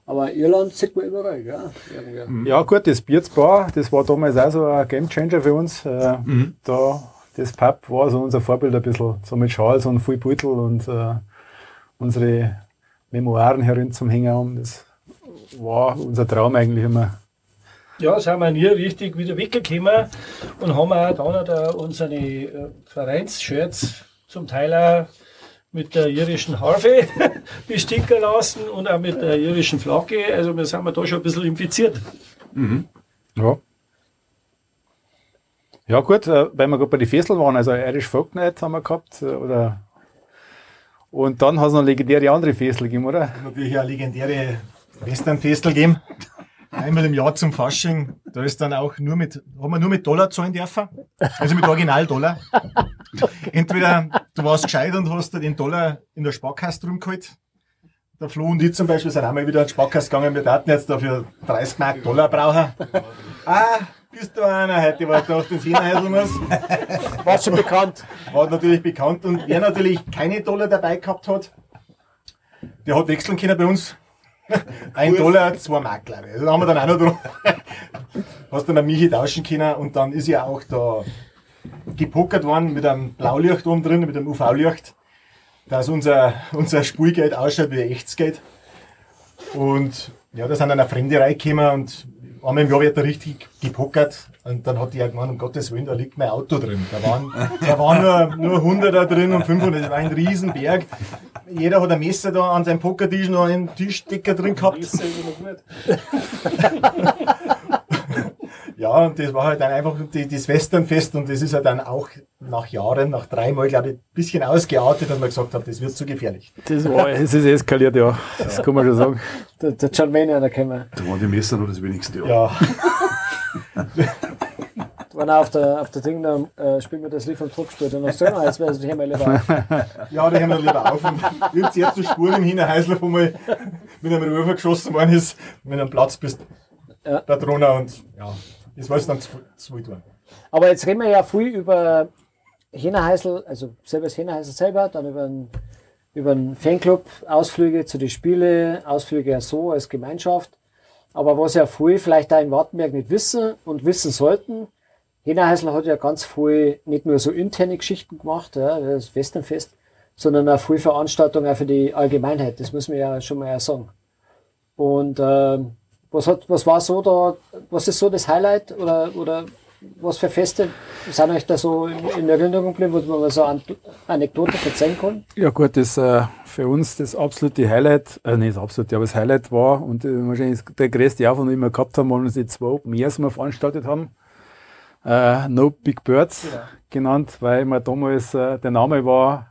S2: aber Irland sieht man überall, gell? Irgendwie.
S1: Ja, gut, das Bierzbar, das war damals auch so ein Gamechanger für uns. Äh, Da, das Pub war so unser Vorbild ein bisschen, so mit Schals und viel Beutel und äh, unsere Memoiren herin zum Hängen haben. Das war unser Traum eigentlich immer.
S5: Ja, sind wir nie richtig wieder weggekommen und haben auch dann da unsere äh, Vereinsshirts zum Teil auch mit der irischen Harfe [laughs] bestickern lassen und auch mit der irischen Flagge. Also wir sind wir da schon ein bisschen infiziert.
S1: Ja. Ja gut, äh, weil wir gerade bei den Fesseln waren, also Irish Folk Night haben wir gehabt, äh, oder und dann hat es noch legendäre andere Festel gegeben, oder?
S6: Natürlich eine legendäre Westernfestel gegeben. Einmal im Jahr zum Fasching. Da ist dann auch nur mit, haben wir nur mit Dollar zahlen dürfen. Also mit Original-Dollar. Entweder du warst gescheit und hast den Dollar in der Sparkasse drum geholt. Der Flo und ich zum Beispiel sind einmal wieder in die Sparkasse gegangen. Wir dachten jetzt dafür 30 Mark Dollar brauchen. Ah, bist du einer heute, du auf den Hinheiseln muss.
S2: War schon bekannt.
S6: War natürlich bekannt. Und wer natürlich keine Dollar dabei gehabt hat, der hat wechseln können bei uns. Ein Dollar, zwei Mark, glaube ich. Da haben wir dann auch noch drum. Hast dann eine Michi tauschen können und dann ist ja auch da gepokert worden mit einem Blaulicht oben drin, mit einem UV-Licht, dass unser, unser Spielgeld ausschaut wie ein echtes Geld. Und ja, da sind dann auch Fremde reingekommen und einmal im Jahr wird da richtig gepokert. Und dann hat die ja gemeint, um Gottes Willen, da liegt mein Auto drin. Da waren, da waren nur, nur 100 da drin und 500, das war ein Riesenberg. Jeder hat ein Messer da an seinem Pokertisch noch einen Tischdecker drin gehabt. [laughs] Ja, und das war halt dann einfach die, das Westernfest und das ist halt dann auch nach Jahren, nach dreimal, glaube ich, ein bisschen ausgeartet, dass man gesagt hat, das wird zu gefährlich.
S1: Das war, es ist eskaliert, ja. Das kann man schon sagen.
S2: Der, der John Wayne, da können wir.
S4: Da waren die Messer noch das wenigste.
S6: Ja, [laughs] [laughs]
S2: Wenn er auf der, auf der Ding, dann äh, spielen wir das Lied vom Druck spielt. Und dann sagen wir, jetzt wäre es nicht mehr lieber. [laughs]
S6: ja, die haben wir lieber auf. Und jetzt jetzt zu Spuren im Hinterhäusler, wo mal mit einem Rufer geschossen worden ist, wenn du am Platz bist,
S2: Ja.
S6: da drunter und ja, das war es dann zu, zu wild worden.
S2: Aber jetzt reden wir ja viel über Hähnerheißel, also selber das selber, dann über einen, über einen Fanclub, Ausflüge zu den Spielen, Ausflüge ja so als Gemeinschaft. Aber was ja viel vielleicht da in Wartenberg nicht wissen und wissen sollten, Hähnerheißel hat ja ganz viel nicht nur so interne Geschichten gemacht, ja, das Westernfest, sondern auch viel Veranstaltungen auch für die Allgemeinheit. Das muss man ja schon mal sagen. Und ähm, was, hat, was war so da, was ist so das Highlight oder, oder was für Feste sind euch da so in, in Erinnerung geblieben, wo man mal so an Anekdoten erzählen kann?
S1: Ja gut, das äh, für uns das absolute Highlight, äh, nicht das absolute, aber das Highlight war und äh, wahrscheinlich der größte Aufwand, den wir gehabt haben, waren unsere zwei Open Airs, die wir veranstaltet haben. Äh, no Big Birds genannt, weil wir damals, äh, der Name war,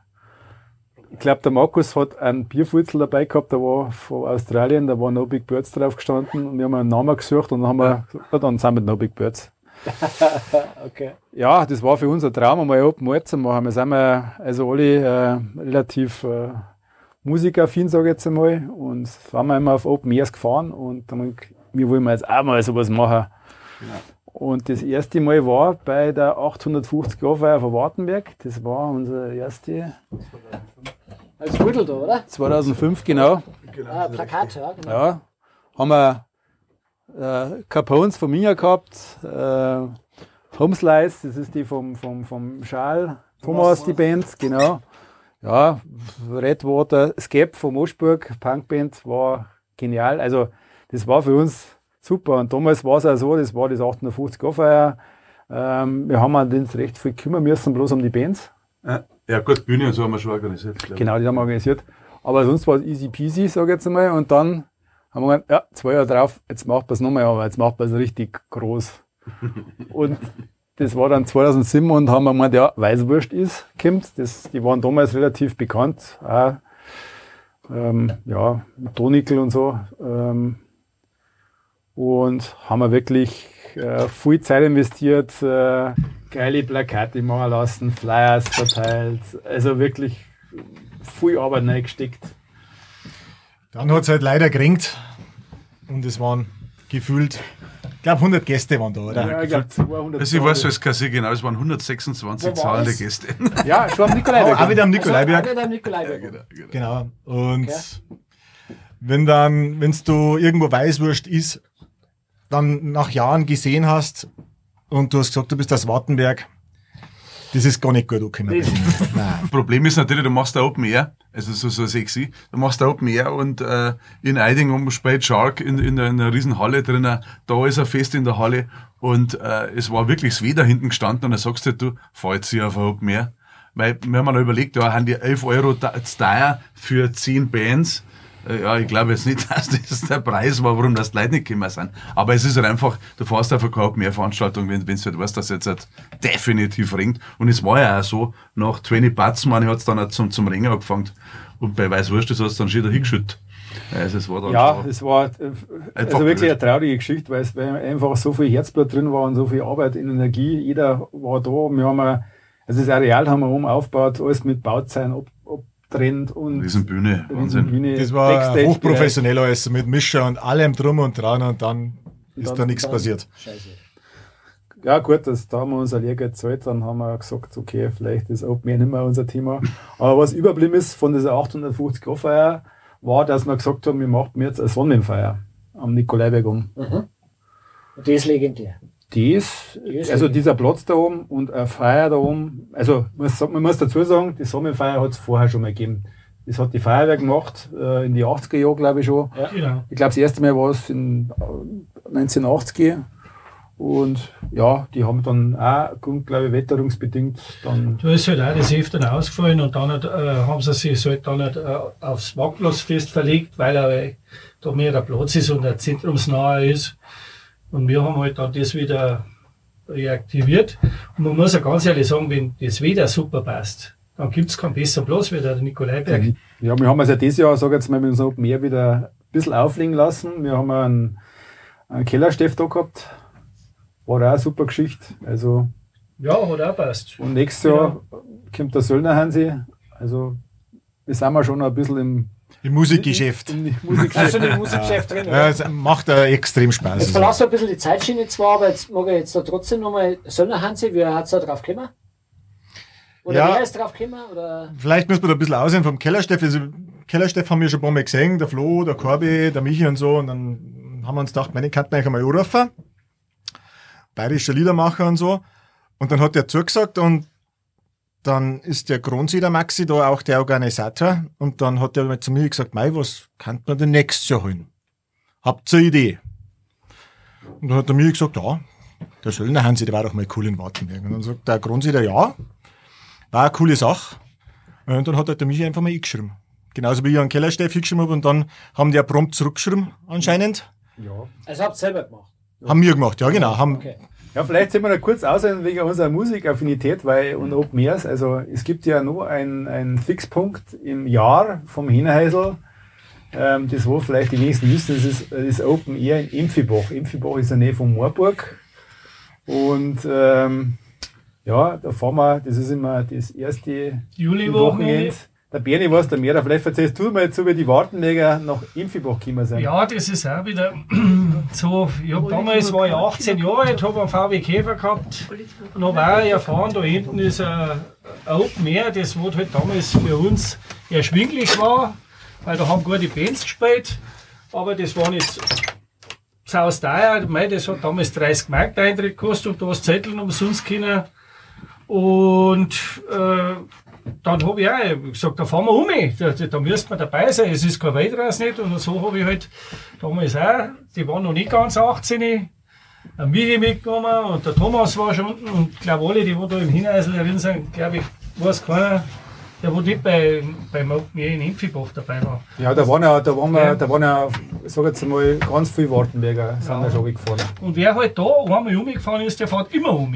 S1: ich glaube, der Markus hat einen Bierfutzel dabei gehabt, der war von Australien, da war No Big Birds drauf gestanden und wir haben einen Namen gesucht und dann haben wir, ja, dann sind wir No Big Birds. [laughs]
S2: Okay.
S1: Ja, das war für uns ein Traum, einmal Open Air zu machen. Wir sind ja also alle äh, relativ äh, musikaffin, sage ich jetzt einmal. Und sind wir immer auf Open Airs gefahren und dann haben wir wollen jetzt auch mal sowas machen. Und das erste Mal war bei der 850 Jahr Feier von Wartenberg. Das war unser erste
S2: Als Rüttel da, oder?
S1: 2005 genau.
S2: Ah, Plakat, ja. Genau.
S1: Ja, haben wir äh, Capones von mir gehabt, äh, Homeslice, das ist die vom, vom, vom Schal, Thomas, die Band, genau. Ja, Redwater, Skep vom Oschburg, Punkband, war genial. Also, das war für uns super. Und damals war es auch so, das war das 850 Jahr Feier. Ähm, wir haben uns recht viel kümmern müssen, bloß um die Bands.
S4: Ja, ja gut, Bühne und so haben wir schon organisiert.
S1: Genau, die haben wir organisiert. Aber sonst war es easy peasy, sage ich jetzt einmal. Und dann haben wir gesagt, ja, zwei Jahre drauf, jetzt macht man es nochmal, aber jetzt macht man es richtig groß. [laughs] und das war dann 2007 und haben wir gemeint, ja, Weißwurst ist, kommt. Das, die waren damals relativ bekannt. Auch, ähm, ja, Tonickel und so. Ähm, und haben wir wirklich äh, viel Zeit investiert, äh, geile Plakate machen lassen, Flyers verteilt, also wirklich viel Arbeit reingesteckt.
S6: Dann hat es halt leider geringt und es waren gefühlt, ich glaube 100 Gäste waren da, oder?
S1: Ja, ich glaube 200.
S4: Also ich weiß als Kassier genau, es waren 126
S2: Wo war's?
S4: zahlende Gäste.
S1: Ja, schon am Nikolaiberg.
S6: Auch, wieder am
S2: Also,
S6: Nikolaiberg.
S2: auch wieder am Nikolaiberg.
S4: genau.
S6: Genau. Und wenn dann, wenn du irgendwo Weißwurst ist, dann nach Jahren gesehen hast und du hast gesagt, du bist aus Wartenberg, das ist gar nicht gut angekommen. Nein.
S4: Problem ist natürlich, du machst da Open Air, also so, so sexy, du machst da Open Air und äh, in Eiding um spielt Shark in, in, einer- in einer riesen Halle drinnen, da ist ein Fest in der Halle und äh, es war wirklich das Weh da hinten gestanden und dann sagst du, du, jetzt hier auf ein Open Air. Weil wir haben noch überlegt, ja, haben die 11 Euro da- zu teuer für 10 Bands, Ja, ich glaube jetzt nicht, [laughs] dass das der Preis war, warum das die Leute nicht gekommen sind. Aber es ist halt einfach, du fährst einfach keine mehr Veranstaltung, wenn, wenn du halt weißt, dass jetzt halt definitiv ringt. Und es war ja auch so, nach 20 Batz, ich, hat es dann auch zum, zum Ringen angefangen. Und bei Weißwurst, das hat es dann schon wieder hingeschüttet. Also es war dann
S1: Ja, es war äh, also wirklich
S4: blöd.
S1: eine traurige Geschichte, weil es weil einfach so viel Herzblut drin war und so viel Arbeit in Energie. Jeder war da. Wir haben auch, also das Areal haben wir oben aufgebaut, alles mit Bauzeilen abtrennt und
S4: Riesenbühne, Wahnsinn.
S1: Bühne,
S6: Das war hochprofessionell alles mit Mischer und allem drum und dran und dann ist
S1: Dann-
S6: da nichts passiert.
S2: Scheiße.
S1: Ja gut, das, da haben wir unser Lehrgeld gezahlt, dann haben wir gesagt, okay, vielleicht ist Open Air nicht mehr unser Thema. Aber was überblieben ist von dieser 850 Grad Feier, war, dass wir gesagt haben, wir machen jetzt eine Sonnenfeier am Nikolaiberg um.
S2: Und die ist legendär.
S1: Ist also dieser Platz da oben und eine Feier da oben, also man muss dazu sagen, die Sonnenfeier hat es vorher schon mal gegeben. Das hat die Feuerwehr gemacht, äh, in die 80er Jahre, glaube ich schon.
S5: Genau.
S1: Ich glaube, das erste Mal war es in äh, 1980 und ja, die haben dann auch, glaube ich, wetterungsbedingt dann
S5: Da ist halt auch das Heft dann ausgefallen und dann hat, äh, haben sie sich halt dann äh, aufs Marktplatzfest verlegt, weil er da mehr der Platz ist und der zentrumsnahe ist. Und wir haben halt dann das wieder reaktiviert. Und man muss ja ganz ehrlich sagen, wenn das Wetter super passt, dann gibt es keinen besseren Platz wie der Nikolaiberg.
S1: Ja, wir haben also dieses Jahr, sag jetzt mal, mit unserem Open Air wieder ein bisschen auflegen lassen. Wir haben einen, einen Kellersteff da gehabt. War auch eine super Geschichte. Also,
S5: Ja, hat auch passt.
S1: und nächstes Jahr kommt der Söllner Hansi. Also, wir sind wir schon ein bisschen im,
S6: Im Musikgeschäft.
S1: im Musikgeschäft.
S2: du im Musikgeschäft drin?
S6: Ja,
S2: oder?
S6: es macht äh, extrem
S2: Jetzt
S6: Spaß.
S2: verlassen wir ein bisschen die Zeitschiene zwar, aber jetzt mag ich jetzt da trotzdem nochmal Sonnenhansi, wie hat es da drauf gekommen? Oder
S6: Ja.
S2: wer ist drauf gekommen? Oder?
S6: Vielleicht müssen wir da ein bisschen aussehen vom Kellersteff. Also, Kellersteff haben wir schon ein paar Mal gesehen, der Flo, der Korbi, der Michi und so. Und dann haben wir uns gedacht, meine, wir eigentlich einmal anrufen. Bayerischer Liedermacher und so. Und dann hat er zugesagt und dann ist der Kronsieder Maxi da auch der Organisator. Und dann hat er mal zu mir gesagt, Mei, was kann man denn nächstes Jahr holen? Habt ihr eine Idee? Und dann hat er mir gesagt, ja, der Söllner Hansi, der war doch mal cool in Wartenberg. Und dann sagt der Kronsieder, ja, war eine coole Sache. Und dann hat der Michi einfach mal eingeschrieben. Genauso wie ich einen Kellersteff hingeschrieben habe und dann haben die ja prompt zurückgeschrieben, anscheinend.
S2: Also habt ihr selber gemacht.
S6: Haben wir gemacht, ja genau. Haben,
S2: Okay.
S1: Ja, vielleicht sind wir noch kurz aussehen wegen unserer Musikaffinität, weil und Open Airs, also es gibt ja nur einen, Fixpunkt im Jahr vom Hinnerheisel, ähm, das wo vielleicht die wenigsten wissen, das ist das Open Air in Impfibach. Impfibach ist in der Nähe von Moorburg und ähm, ja, da fahren wir, das ist immer das erste
S5: Juli-Wochenende.
S1: Der Berni weiß da mehr, da vielleicht erzählst du mal jetzt, wie die Wartenleger nach Impfibach gekommen sind.
S5: Ja, das ist auch wieder [clears throat] so. Ich hab damals war ich 18 Jahre alt, habe einen VW Käfer gehabt und habe auch erfahren, da hinten ist ein Open Air, das wo halt damals für uns erschwinglich war, weil da haben gute Bands gespielt, aber das war nicht saus teuer. Mei, das hat damals 30 Mark Eintritt gekostet und du hast Zettel umsonst können. Und äh, dann habe ich auch gesagt, da fahren wir um. Da, da, da müsste man dabei sein. Es ist kein Weitreis nicht. Und so habe ich halt damals auch, die waren noch nicht ganz 18, ein Michi mitgenommen und der Thomas war schon unten. Und ich glaube, alle, die wo da im Hinweisel drin sind, glaube ich, weiß keiner, der wo nicht bei, beim Open in Impfibach dabei war.
S1: Ja, da waren ja, da waren wir,
S5: Ja.
S1: da waren ja, sag jetzt mal, ganz viele Wartenberger sind da schon gefahren.
S5: Und wer halt da einmal umgefahren ist, der fährt immer um.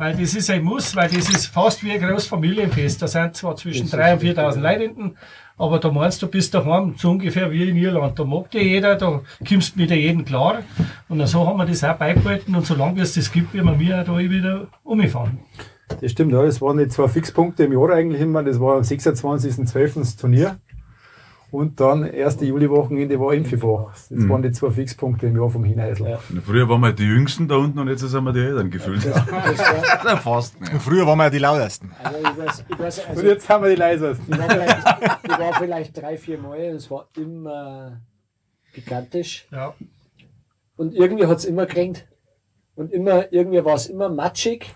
S5: Weil das ist ein Muss, weil das ist fast wie ein großes Familienfest. Da sind zwar zwischen 3.000 und 4.000 Leute hinten, aber da meinst du, bist daheim, so ungefähr wie in Irland. Da mag dir jeder, da kommst du mit jedem klar. Und so haben wir das auch beibehalten und solange wie es das gibt, werden wir auch da wieder umfahren.
S1: Das stimmt, ja. Das waren die zwei Fixpunkte im Jahr eigentlich immer. Das war am 26.12. das Turnier. Und dann erste Juliwochenende war Impfibach. Das waren die zwei Fixpunkte im Jahr vom Hinheisel.
S4: Früher waren wir die Jüngsten da unten und jetzt sind wir die Eltern gefühlt.
S2: Das [laughs] war,
S4: Ja, fast. Ja.
S6: und früher waren wir ja die lautesten.
S2: also ich weiß, ich weiß, also
S1: Und jetzt haben wir die leisesten.
S2: ich war, vielleicht, ich war vielleicht drei, vier Mal und es war immer gigantisch.
S5: Ja.
S2: Und irgendwie hat es immer geregnet. Und immer, irgendwie war es immer matschig.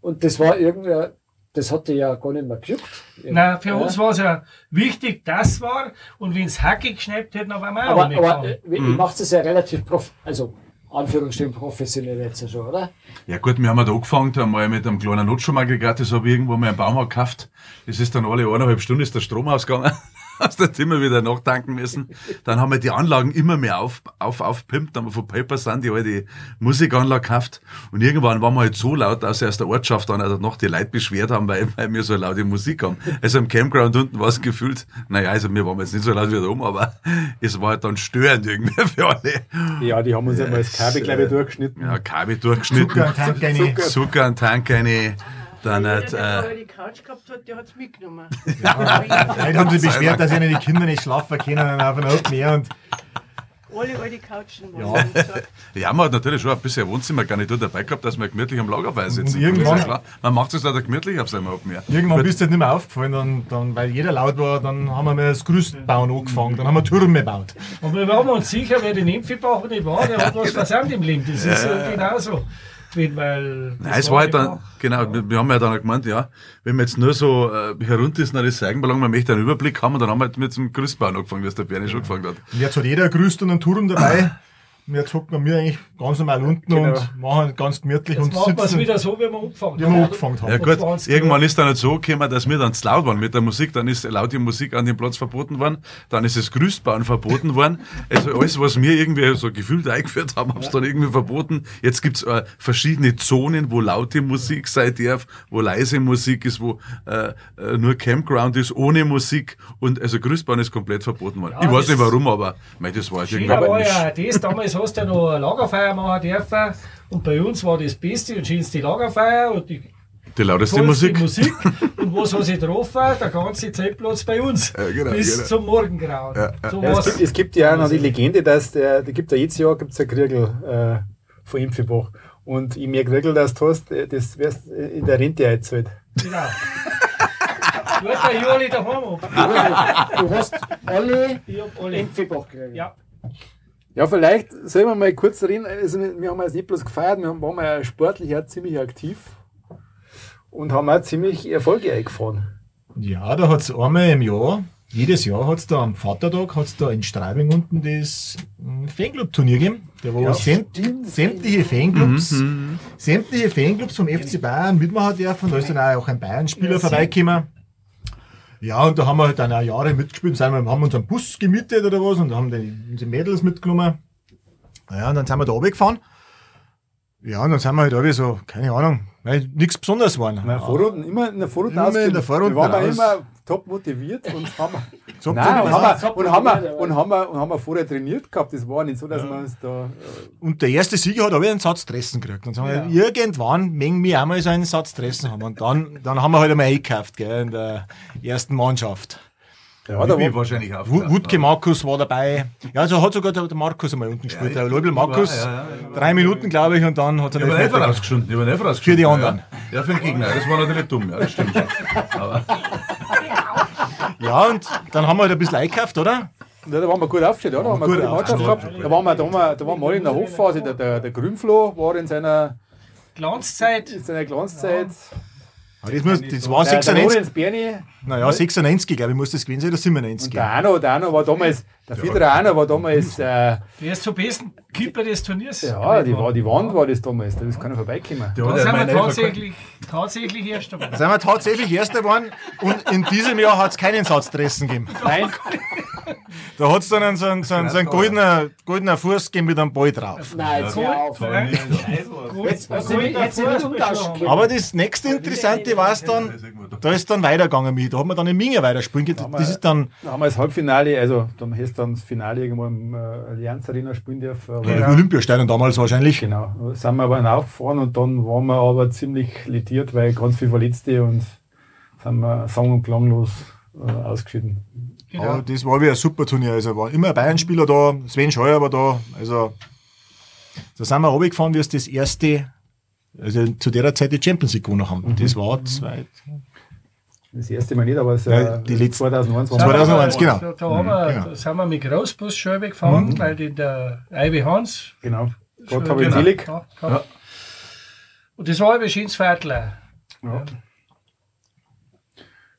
S2: Und das war irgendwie, das hatte ja gar nicht mehr gejuckt.
S5: Nein, für
S2: Ja.
S5: uns war es ja wichtig, das war. Und wenn es hackig geschnappt hätte, dann waren wir auch
S2: Aber, aber
S5: umgefahren.
S2: äh, ihr macht es ja relativ prof also Anführungsstrichen professionell jetzt schon, oder?
S4: Ja gut, wir haben da angefangen, einmal mit einem kleinen Notstromaggregat, das habe ich irgendwo mal im Baumarkt gekauft. Das ist dann alle eineinhalb Stunden ist der Strom ausgegangen. [laughs] [laughs] hast du immer wieder nachtanken müssen. Dann haben wir die Anlagen immer mehr auf, auf, aufpimpt, dann haben wir von Paper Sun die alte Musikanlage gekauft. Und irgendwann waren wir halt so laut, dass aus der Ortschaft dann auch noch die Leute beschwert haben, weil, weil wir so laute Musik haben. Also im Campground unten war es gefühlt, naja, also wir waren jetzt nicht so laut wie da oben, aber [laughs] es war halt dann störend irgendwie für alle.
S1: Ja, die haben uns einmal das Kabel, glaube ich, durchgeschnitten.
S4: Ja, Kabel durchgeschnitten.
S6: Zucker, Tank rein.
S4: Zucker und Tank rein. Dann
S3: Der,
S4: hat,
S3: der
S4: äh,
S3: die Couch gehabt hat, der hat's mitgenommen.
S6: Heute haben sie beschwert, dass ihnen die Kinder nicht schlafen können auf einem Open Air und
S3: Alle alte Couchen waren ja. [laughs]
S4: ja, man hat natürlich schon ein bisschen Wohnzimmergarnitur dabei gehabt, dass man gemütlich am Lagerfeuer sitzt.
S6: Und irgendwann-
S4: ja klar. Man macht es halt gemütlich auf seinem Open Air.
S6: irgendwann bist du halt nicht mehr aufgefallen, dann, dann, weil jeder laut war, dann haben wir mal das Gerüstbauen angefangen, dann haben wir Türme gebaut.
S5: Und wir waren uns sicher, wer den Impfbach nicht war, der hat was versandt im Leben. Das ist ja genauso. Weil, weil
S4: Nein, es war halt dann, genau, wir, wir haben ja dann gemeint, ja, wenn wir jetzt nur so äh, herunter ist, das Seigenballon, man möchte einen Überblick haben und dann haben wir halt mit dem Gerüstbau angefangen, wie es der Bernie schon gefangen hat.
S6: Und jetzt hat jeder Gerüst und einen Turm dabei. [laughs] Jetzt hocken wir eigentlich ganz normal unten
S1: Genau.
S6: und machen ganz gemütlich
S5: Jetzt
S6: und
S5: machen wir es
S6: sitzen,
S5: wieder so, wie wir angefangen
S6: wie wir angefangen haben.
S4: Ja gut,
S5: 20
S4: irgendwann ist dann halt so gekommen, dass wir dann zu laut waren mit der Musik, dann ist laute Musik an dem Platz verboten worden, dann ist das Gerüstbauen verboten worden. Also alles, was wir irgendwie so gefühlt eingeführt haben, haben es dann irgendwie verboten. Jetzt gibt's äh, verschiedene Zonen, wo laute Musik sein darf, wo leise Musik ist, wo äh, äh, nur Campground ist, ohne Musik und also Gerüstbauen ist komplett verboten worden.
S5: Ja,
S4: ich weiß nicht warum, aber mei, das war halt irgendwie
S5: ja das, damals hast du ja noch ein Lagerfeuer machen dürfen und bei uns war das Beste und schönste Lagerfeuer und die
S4: Die lauteste Musik.
S5: Musik. [laughs] und was hat sich getroffen? Der ganze Zeltplatz bei uns.
S4: Ja, genau,
S5: bis
S4: genau.
S5: zum Morgengrauen. So
S1: Ja, es,
S5: war's.
S1: gibt, es gibt ja auch noch die Legende, dass der, da gibt ja jedes Jahr gibt's ein Kriegel äh, von Impfebach. Und je mehr Kriegel das du hast, äh, das wirst äh, in der Rente einzahlt.
S5: Genau. [laughs] Gut, der Juli daheim ab.
S2: Du hast alle
S5: alle.
S2: Impfebach gekriegt.
S5: Ja.
S1: Ja, vielleicht sollen wir mal kurz reden. Also, wir haben jetzt nicht bloß gefeiert, wir waren ja sportlich auch ziemlich aktiv und haben auch ziemlich Erfolge eingefahren.
S6: Ja, da hat's einmal im Jahr, jedes Jahr hat's da am Vatertag, hat's da in Straubing unten das mm, Fanclub-Turnier gegeben. Da wo sämt, sämtliche Fanclubs, sämtliche Fanclubs vom FC Bayern mitmachen dürfen. Da ist dann auch ein Bayern-Spieler vorbeigekommen. Ja, und da haben wir halt dann auch Jahre mitgespielt, sind wir, haben uns einen Bus gemietet oder was und haben die, unsere Mädels mitgenommen. Ja, und dann sind wir da runtergefahren. Ja, und dann sind wir halt alle so, keine Ahnung, weil nichts Besonderes waren.
S1: Vorrunden, immer in der Vorrunde
S6: Immer in der Vorrunde
S1: Wir waren
S6: raus.
S1: immer top motiviert und [laughs] haben,
S6: So
S1: Nein, und
S6: top
S1: haben, wir,
S2: top
S1: und, haben wir, und, haben wir, und haben wir vorher trainiert gehabt. Das war nicht so, dass wir uns da. äh,
S6: Und der erste Sieger hat aber einen Satz Dressen gekriegt. Und sagen wir, irgendwann mengen wir auch mal so einen Satz Dressen haben. Und dann, dann haben wir halt einmal eingekauft, gell, in der ersten Mannschaft.
S1: Ja, da war,
S4: wahrscheinlich auch.
S6: Wu- Wutke Markus war dabei. Ja, also hat sogar der, der Markus einmal unten gespielt. der Leubel Markus.
S4: ja, ja,
S6: Drei Minuten, glaube ich, und dann hat er nicht
S4: vorausgeschunden.
S6: Für die anderen.
S4: Ja, ja, für den Gegner. Das war natürlich dumm, ja, das stimmt schon. Aber
S6: Ja, und dann haben wir halt ein bisschen eingekauft, oder?
S1: ja, da waren wir gut aufgestellt, ja, da haben wir
S6: Gut
S1: gute Mannschaft gehabt. Da waren wir, da waren wir, da waren wir mal in der Hochphase. Der, der, der Grünflo war in seiner,
S5: Glanzzeit.
S1: in seiner Glanzzeit.
S6: Aber das, muss, das war
S1: Der, der
S6: 96.
S1: Lorenz Berni
S6: Naja, 96, glaube ich, muss das gewesen sein, oder 97.
S1: und der Arno, der Arno war damals, der Fiedler Arno war damals, äh,
S5: Der ist zum besten Keeper des Turniers.
S1: ja, die, war, die Wand war das damals, da ist keiner vorbeigekommen.
S4: der
S5: Da sind
S4: ja
S5: wir tatsächlich, tatsächlich erst einmal.
S6: Da sind wir tatsächlich Erster geworden und in diesem Jahr hat es keinen Satzdressen gegeben. [laughs]
S1: Nein,
S6: Da hat es dann einen, so einen, so einen, so einen goldener, goldener Fuß gegeben mit einem Ball drauf.
S2: Nein, jetzt hör auf.
S6: Aber das nächste Interessante war es dann, da ist dann weitergegangen mit. Da hat man dann in Minge weiterspielen. Das ist dann
S1: da haben wir das Halbfinale, also da hast du dann das Finale irgendwo im äh, Allianz Arena spielen dürfen. Aber,
S6: im Olympiastadion damals wahrscheinlich.
S1: Genau, da sind wir aber aufgefahren und dann waren wir aber ziemlich lediert, weil ganz viele Verletzte und sind wir sang- und klanglos äh, ausgeschieden.
S6: Aber das war wie ein super Turnier. Also war immer ein Bayern-Spieler da, Sven Scheuer war da. Also da sind wir runtergefahren, wie es das erste, also zu der Zeit die Champions League gewonnen haben. Das war zwei,
S1: Das erste Mal nicht, aber es,
S6: Ja, die letzten-
S1: 2001 waren
S6: 2001, genau.
S5: Da, da, haben wir,
S6: genau.
S5: da sind wir mit Großbus schon gefahren, weil die der Eibe Hans
S1: Genau. Gott habe ihn
S5: genau,
S1: selig.
S5: ja. Und das war ein schönes Viertel.
S1: Ja.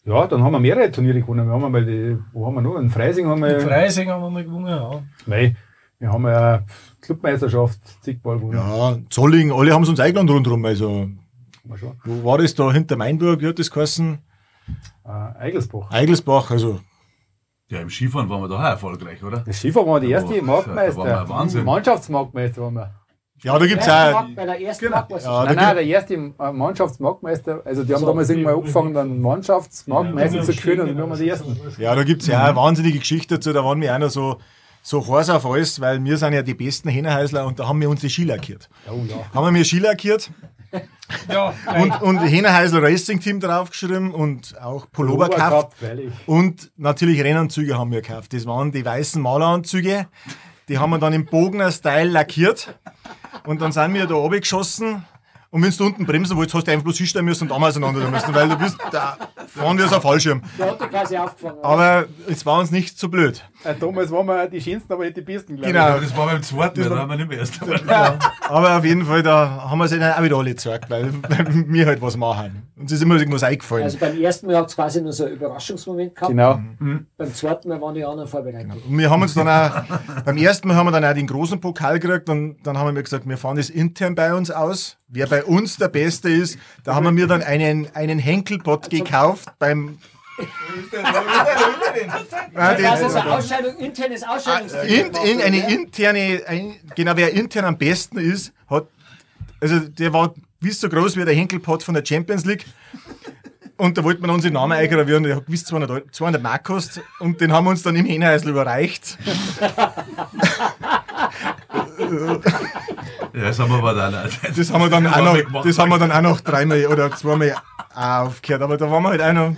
S1: ja, dann haben wir mehrere Turniere gewonnen. Wir haben einmal die, wo haben wir noch? In Freising haben wir,
S5: In Freising haben wir mal gewonnen. Ja.
S1: Nein, wir haben ja Clubmeisterschaft zigmal gewonnen.
S6: ja, Zolling, alle haben es uns eingeladen rundherum. Also,
S1: Mal
S6: wo war das da hinter Mainburg? Wie hat das geheißen?
S1: Äh, Eigelsbach.
S6: Eigelsbach, also
S4: Ja, im Skifahren waren wir da auch erfolgreich, oder?
S1: Das Skifahren war die erste
S4: Ja,
S1: Marktmeister.
S4: da waren wir Wahnsinn.
S1: Mannschaftsmarktmeister waren wir.
S6: Ja, da gibt's
S2: Erste
S6: auch.
S2: Bei der ersten
S4: Genau.
S6: Ja,
S1: Nein, nein,
S6: gibt,
S1: der erste äh, Mannschaftsmarktmeister, also die haben
S2: So.
S1: damals irgendwann angefangen, dann Mannschaftsmarktmeister zu führen und wir waren die ersten.
S6: ja, da gibt's ja auch eine wahnsinnige Geschichte dazu. Da waren wir auch noch so, so heiß auf alles, weil wir sind ja die besten Hähnerhäusler und da haben wir uns die Ski lackiert.
S1: Oh ja.
S6: Haben wir mir Ski lackiert [laughs]
S5: Ja,
S6: und, und Hähnerhäusler Racing Team draufgeschrieben und auch Pullover gekauft. Und natürlich Rennanzüge haben wir gekauft. Das waren die weißen Maleranzüge. Die haben wir dann im Bogener Style lackiert. Und dann sind wir da oben geschossen. Und wenn du unten bremsen wolltest, hast du einfach bloß hinstellen müssen und einmal auseinander müssen, weil du bist da fahren wir so ein Fallschirm.
S2: Der hat quasi aufgefangen.
S6: Aber es war uns nicht so blöd.
S1: Äh, damals waren wir die schönsten, aber nicht die besten, glaube
S6: Genau.
S4: Ja, das war beim zweiten, da haben wir nicht mehr erst.
S6: Aber auf jeden Fall, da haben wir es dann auch wieder alle gezeigt, weil, weil wir halt was machen. Uns ist immer irgendwas eingefallen.
S2: Also beim ersten Mal habt ihr quasi nur so einen Überraschungsmoment gehabt.
S1: Genau.
S2: Beim zweiten Mal waren die anderen vorbereitet.
S6: Und wir haben uns dann auch, beim ersten Mal haben wir dann auch den großen Pokal gekriegt und dann haben wir mir gesagt, wir fahren das intern bei uns aus. Wer bei uns der Beste ist, da haben wir mir dann einen, einen Henkelpott gekauft beim. Ah,
S2: Das ist eine Ausscheidung, internes Ausscheidungsticket.
S6: in, in eine interne, ein, genau wer intern am besten ist, hat, also der war wie so groß wie der Henkelpott von der Champions League. Und da wollten wir unseren Namen eingravieren, der hat gewiss 200, Euro- 200 Mark gekostet und den haben wir uns dann im Hähnerhäusl überreicht.
S4: Ja, das haben wir aber dann auch.
S6: Das haben wir dann auch noch,
S4: gemacht.
S6: das haben wir dann auch noch dreimal oder zweimal aufgehört. Aber da waren wir halt auch noch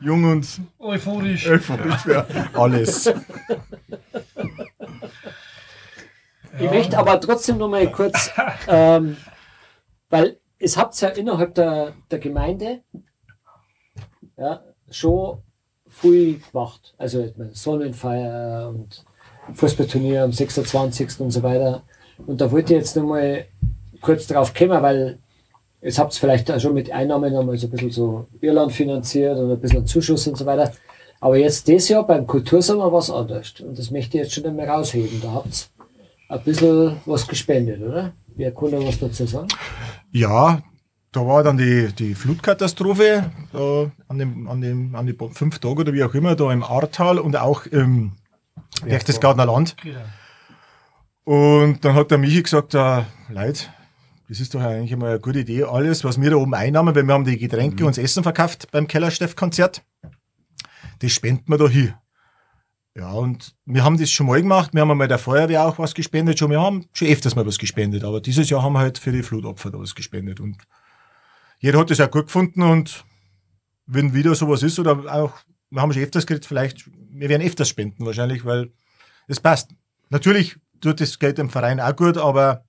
S6: jung und
S5: euphorisch.
S6: euphorisch für alles.
S2: Ich möchte aber trotzdem noch mal kurz, ähm, weil es habt ja innerhalb der, der Gemeinde ja, schon viel gemacht. Also Sonnenfeier und Fußballturnier am 26. und so weiter. Und da wollte ich jetzt noch mal kurz drauf kommen, weil jetzt habt ihr vielleicht auch schon mit Einnahmen einmal so ein bisschen so Irland finanziert und ein bisschen Zuschuss und so weiter. Aber jetzt dieses Jahr beim Kultursommer war es anders. Und das möchte ich jetzt schon einmal rausheben. Da habt ihr ein bisschen was gespendet, oder? Wer kann da was dazu sagen?
S6: Ja, da war dann die, die Flutkatastrophe da an, dem, an, dem, an die fünf Tage oder wie auch immer, da im Ahrtal und auch im Berchtesgadener Land.
S5: Genau.
S6: Und dann hat der Michi gesagt, äh, Leute, das ist doch eigentlich mal eine gute Idee, alles, was wir da oben einnahmen, weil wir haben die Getränke und das Essen verkauft beim Kellersteff-Konzert, das spenden wir da hin. Ja, und wir haben das schon mal gemacht, wir haben einmal der Feuerwehr auch was gespendet, schon, wir haben schon öfters mal was gespendet, aber dieses Jahr haben wir halt für die Flutopfer da was gespendet. Und jeder hat das auch gut gefunden. Und wenn wieder sowas ist oder auch, wir haben schon öfters geredet, vielleicht, wir werden öfters spenden wahrscheinlich, weil es passt. Natürlich tut das Geld dem Verein auch gut, aber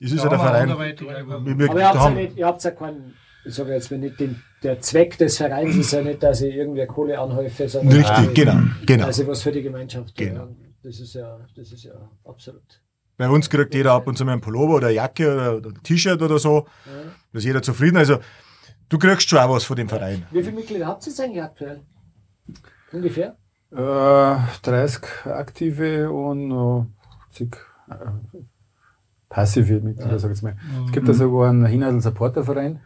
S6: es ist ja, der Verein.
S5: Ja,
S6: Wir, wir,
S2: Aber ihr habt ja nicht, ihr habt ja keinen, ich sage jetzt mal nicht, den, der Zweck des Vereins ist ja nicht, dass ich irgendwie Kohle anhäufe, sondern
S6: richtig,
S2: dass ich-
S6: genau, genau.
S2: Also was für die Gemeinschaft. tue.
S6: Genau.
S2: Das ist ja, das ist ja absolut.
S6: Bei uns kriegt jeder ab und zu mal einen Pullover oder eine Jacke oder, ein T-Shirt oder so. Da ist jeder zufrieden. Also du kriegst schon auch was von dem Verein.
S2: Wie viele Mitglieder habt ihr jetzt eigentlich aktuell? Ungefähr?
S1: Äh, 30 aktive und noch zig äh, passive Mitglieder, sag ich jetzt mal. Es gibt da sogar einen Hinadel Supporterverein.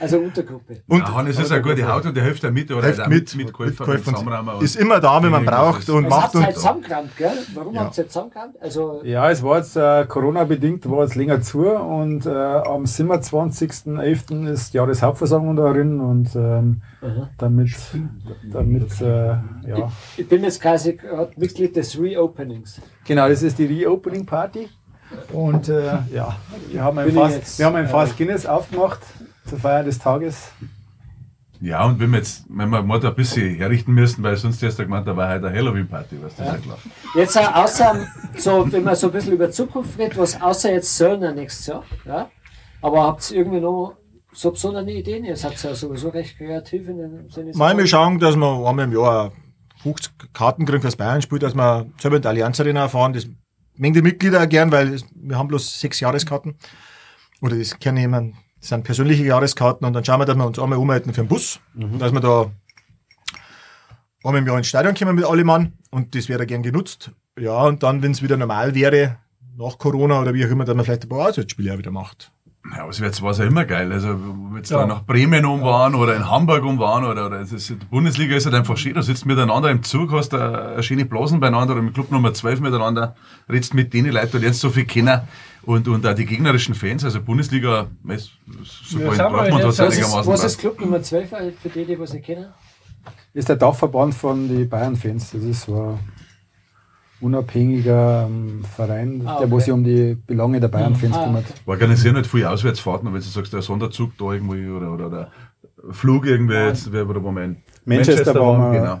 S2: Also Untergruppe.
S6: Und
S4: Ja, Hannes ist eine gute Haut und der hilft ja mit oder
S6: hilft
S4: auch
S6: mit,
S4: mit Käufer Zusammenrahmen, aber-
S6: ist immer da, wenn man braucht und
S2: Also
S6: macht.
S2: ihr halt
S6: Und,
S2: zusammengekramt, gell? Warum
S6: Ja.
S2: habt ihr jetzt zusammengekramt? Also,
S1: Ja, es war jetzt äh, Corona-bedingt, war jetzt länger zu und äh, am 27.11. ist Jahreshauptversammlung darin und ähm, damit, damit äh, ja.
S2: ich bin jetzt quasi Mitglied des Reopenings.
S1: Genau, das ist die Reopening Party. Und äh, ja, wir haben ein
S2: ich
S1: Fass,
S2: jetzt,
S1: wir haben ein
S2: äh,
S1: Fass Guinness aufgemacht zur Feier des Tages.
S4: Ja, und wenn wir jetzt, wenn wir mal da ein bisschen herrichten müssen, weil sonst erst gemeint, da war heute eine Halloween-Party, was das ist ja klar.
S2: Jetzt äh, außer, so, wenn man so ein bisschen über Zukunft redet, was außer jetzt Söllner nächstes Jahr, ja? Aber habt ihr irgendwie noch so besondere Ideen? Ihr seid ja sowieso recht kreativ in dem Sinne.
S6: Mal wir schauen, dass wir einmal im Jahr 50 Karten kriegen fürs Bayern-Spiel, dass wir selber in die Allianz Arena fahren. Das mengen die Mitglieder auch gern, weil wir haben bloß sechs Jahreskarten. Oder das kennen jemand, das sind persönliche Jahreskarten und dann schauen wir, dass wir uns einmal umhalten für den Bus, dass wir da einmal im Jahr ins Stadion kommen mit allem Mann und das wäre gern genutzt. Ja, und dann, wenn es wieder normal wäre, nach Corona oder wie auch immer, dass man vielleicht ein paar Auswärtsspiele auch wieder macht.
S4: Ja, auswärts war es ja immer geil. Also, wenn wir jetzt
S5: Ja.
S4: da nach Bremen um waren oder in Hamburg um waren oder, oder ist, die Bundesliga ist halt einfach schön. Du sitzt miteinander im Zug, hast eine, eine schöne Blasen beieinander oder im Club Nummer 12 miteinander, redst mit denen Leuten, lernst so viel kennen. Und, und auch die gegnerischen Fans, also Bundesliga, super
S5: Ja,
S4: in Dortmund
S5: jetzt,
S4: hat
S2: Was ist,
S4: einigermaßen
S2: was ist Club Nummer 12 für die, die was nicht kennen?
S1: ist der Dachverband von den Bayern-Fans. Das ist so ein unabhängiger ähm, Verein,
S2: Ah,
S1: der wo
S2: okay.
S1: sich um die Belange der Bayern-Fans
S2: Ah,
S1: kümmert.
S4: organisieren halt viele Auswärtsfahrten, wenn du sagst, der Sonderzug da irgendwie oder, oder, oder Flug irgendwie jetzt, wer- oder wo wir in
S1: Manchester waren wir-
S4: genau.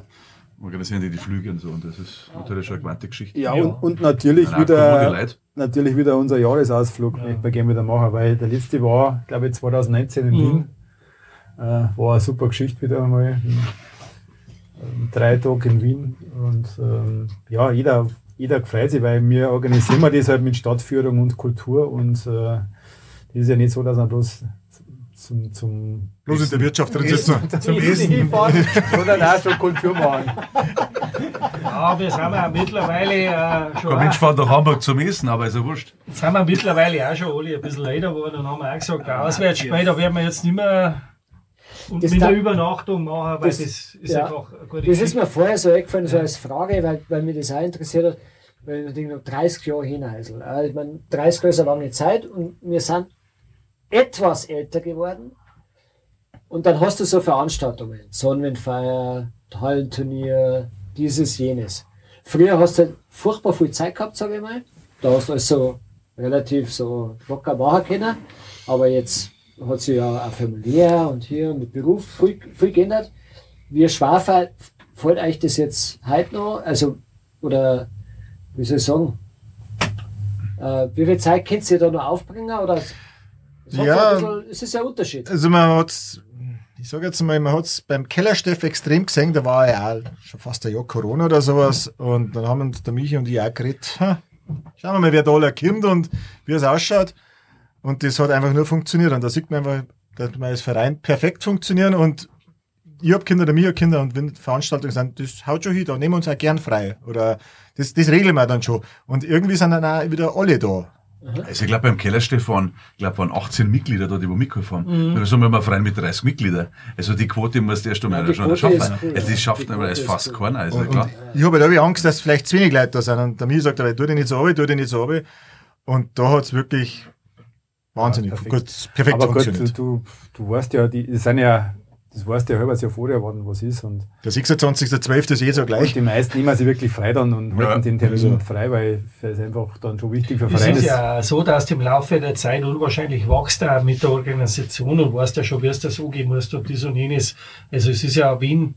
S4: Organisieren die die Flüge und so und das ist natürlich schon eine gewandte Geschichte.
S1: Ja, Und, und natürlich
S4: coole
S1: wieder,
S4: Leute.
S1: Natürlich wieder unser Jahresausflug möchten wir gerne wieder machen, weil der letzte war, glaube ich, 2019 in Wien. Äh, war eine super Geschichte wieder einmal. Ähm, Drei Tage in Wien. Und ähm, ja, jeder, jeder freut sich, weil wir organisieren wir das halt mit Stadtführung und Kultur und äh, das ist ja nicht so, dass man bloß zum, zum
S6: Bloß in der Wirtschaft drin sitzen. [laughs]
S1: zum Essen [laughs] sondern auch schon Kultur machen.
S5: Ja, wir sind ja mittlerweile äh, schon.
S4: Kein Mensch fährt nach Hamburg zum Essen, aber ist ja wurscht.
S5: Jetzt sind wir mittlerweile auch schon alle ein bisschen leider geworden und haben auch gesagt, ein Auswärtsspiel, da werden wir jetzt nicht mehr und
S2: Das
S5: mit der Übernachtung machen, weil
S2: das-
S5: das, ist
S2: ja.
S5: einfach eine gute
S2: Das ist mir vorher so eingefallen, so als Frage, weil, weil mich das auch interessiert hat, weil ich noch 30 Jahre Hinheisel. Ich meine, 30 Jahre ist eine lange Zeit und wir sind etwas älter geworden. Und dann hast du so Veranstaltungen, Sonnenwindfeier, Hallenturnier, dieses, jenes. Früher hast du halt furchtbar viel Zeit gehabt, sage ich mal. Da hast du alles so relativ so locker machen können. Aber jetzt hat sich ja auch familiär und hier mit Beruf viel, viel geändert. Wir Schwafer, fällt euch das jetzt heute noch? Also, oder wie soll ich sagen? Äh, wie viel Zeit könnt ihr da noch aufbringen? Oder es hat
S6: Ja.
S2: bisschen- es ist ja ein Unterschied.
S6: Also man hat's, ich sage jetzt mal, man hat's beim Kellersteff extrem gesehen, da war ja auch schon fast ein Jahr Corona oder sowas. Und dann haben uns der Michi und ich auch geredet, ha, schauen wir mal, wer da alle kommt und wie es ausschaut. Und das hat einfach nur funktioniert. Und da sieht man einfach, dass wir als Verein perfekt funktionieren. Und ich hab Kinder, der Michi hat Kinder. Und wenn Veranstaltungen sind, das haut schon hin, da nehmen wir uns auch gern frei. Oder das, das regeln wir dann schon. Und irgendwie sind dann auch wieder alle da.
S4: Also ich glaube beim Kellerstefan, ich glaube waren 18 Mitglieder da, die wo mitgeholfen haben. Wir sind wir mal Verein mit 30 Mitgliedern. Also die Quote muss erst einmal
S2: die
S4: schon
S2: Quote
S4: schaffen.
S2: ist cool,
S4: also
S2: ja.
S4: das schafft
S2: Die
S4: aber als
S2: Quote
S4: fast
S2: cool.
S4: keiner, also
S6: Und,
S4: klar.
S6: und ich habe halt auch Angst, dass vielleicht zu wenig Leute da sind. Und der Michi sagt, tu dich nicht so runter, tu dich nicht so runter. Und da hat's wirklich wahnsinnig
S1: Ja, perfekt.
S6: gut, perfekt
S1: Aber
S6: funktioniert.
S1: du, du weißt ja, die sind ja, das weißt du ja halbes Jahr vorher, wann was ist. Und,
S6: Der 26.12. ist eh so
S1: und
S6: gleich.
S1: die meisten nehmen sich wirklich frei dann und
S4: Ja,
S1: halten den Termin
S6: also.
S1: frei, weil es einfach dann schon wichtig für
S5: Es
S1: Vereine
S5: ist
S1: ist.
S5: ja so, dass du im Laufe der Zeit unwahrscheinlich wächst auch mit der Organisation und weißt ja schon, wie es das angehen musst und dies und jenes. Also es ist ja, wenn,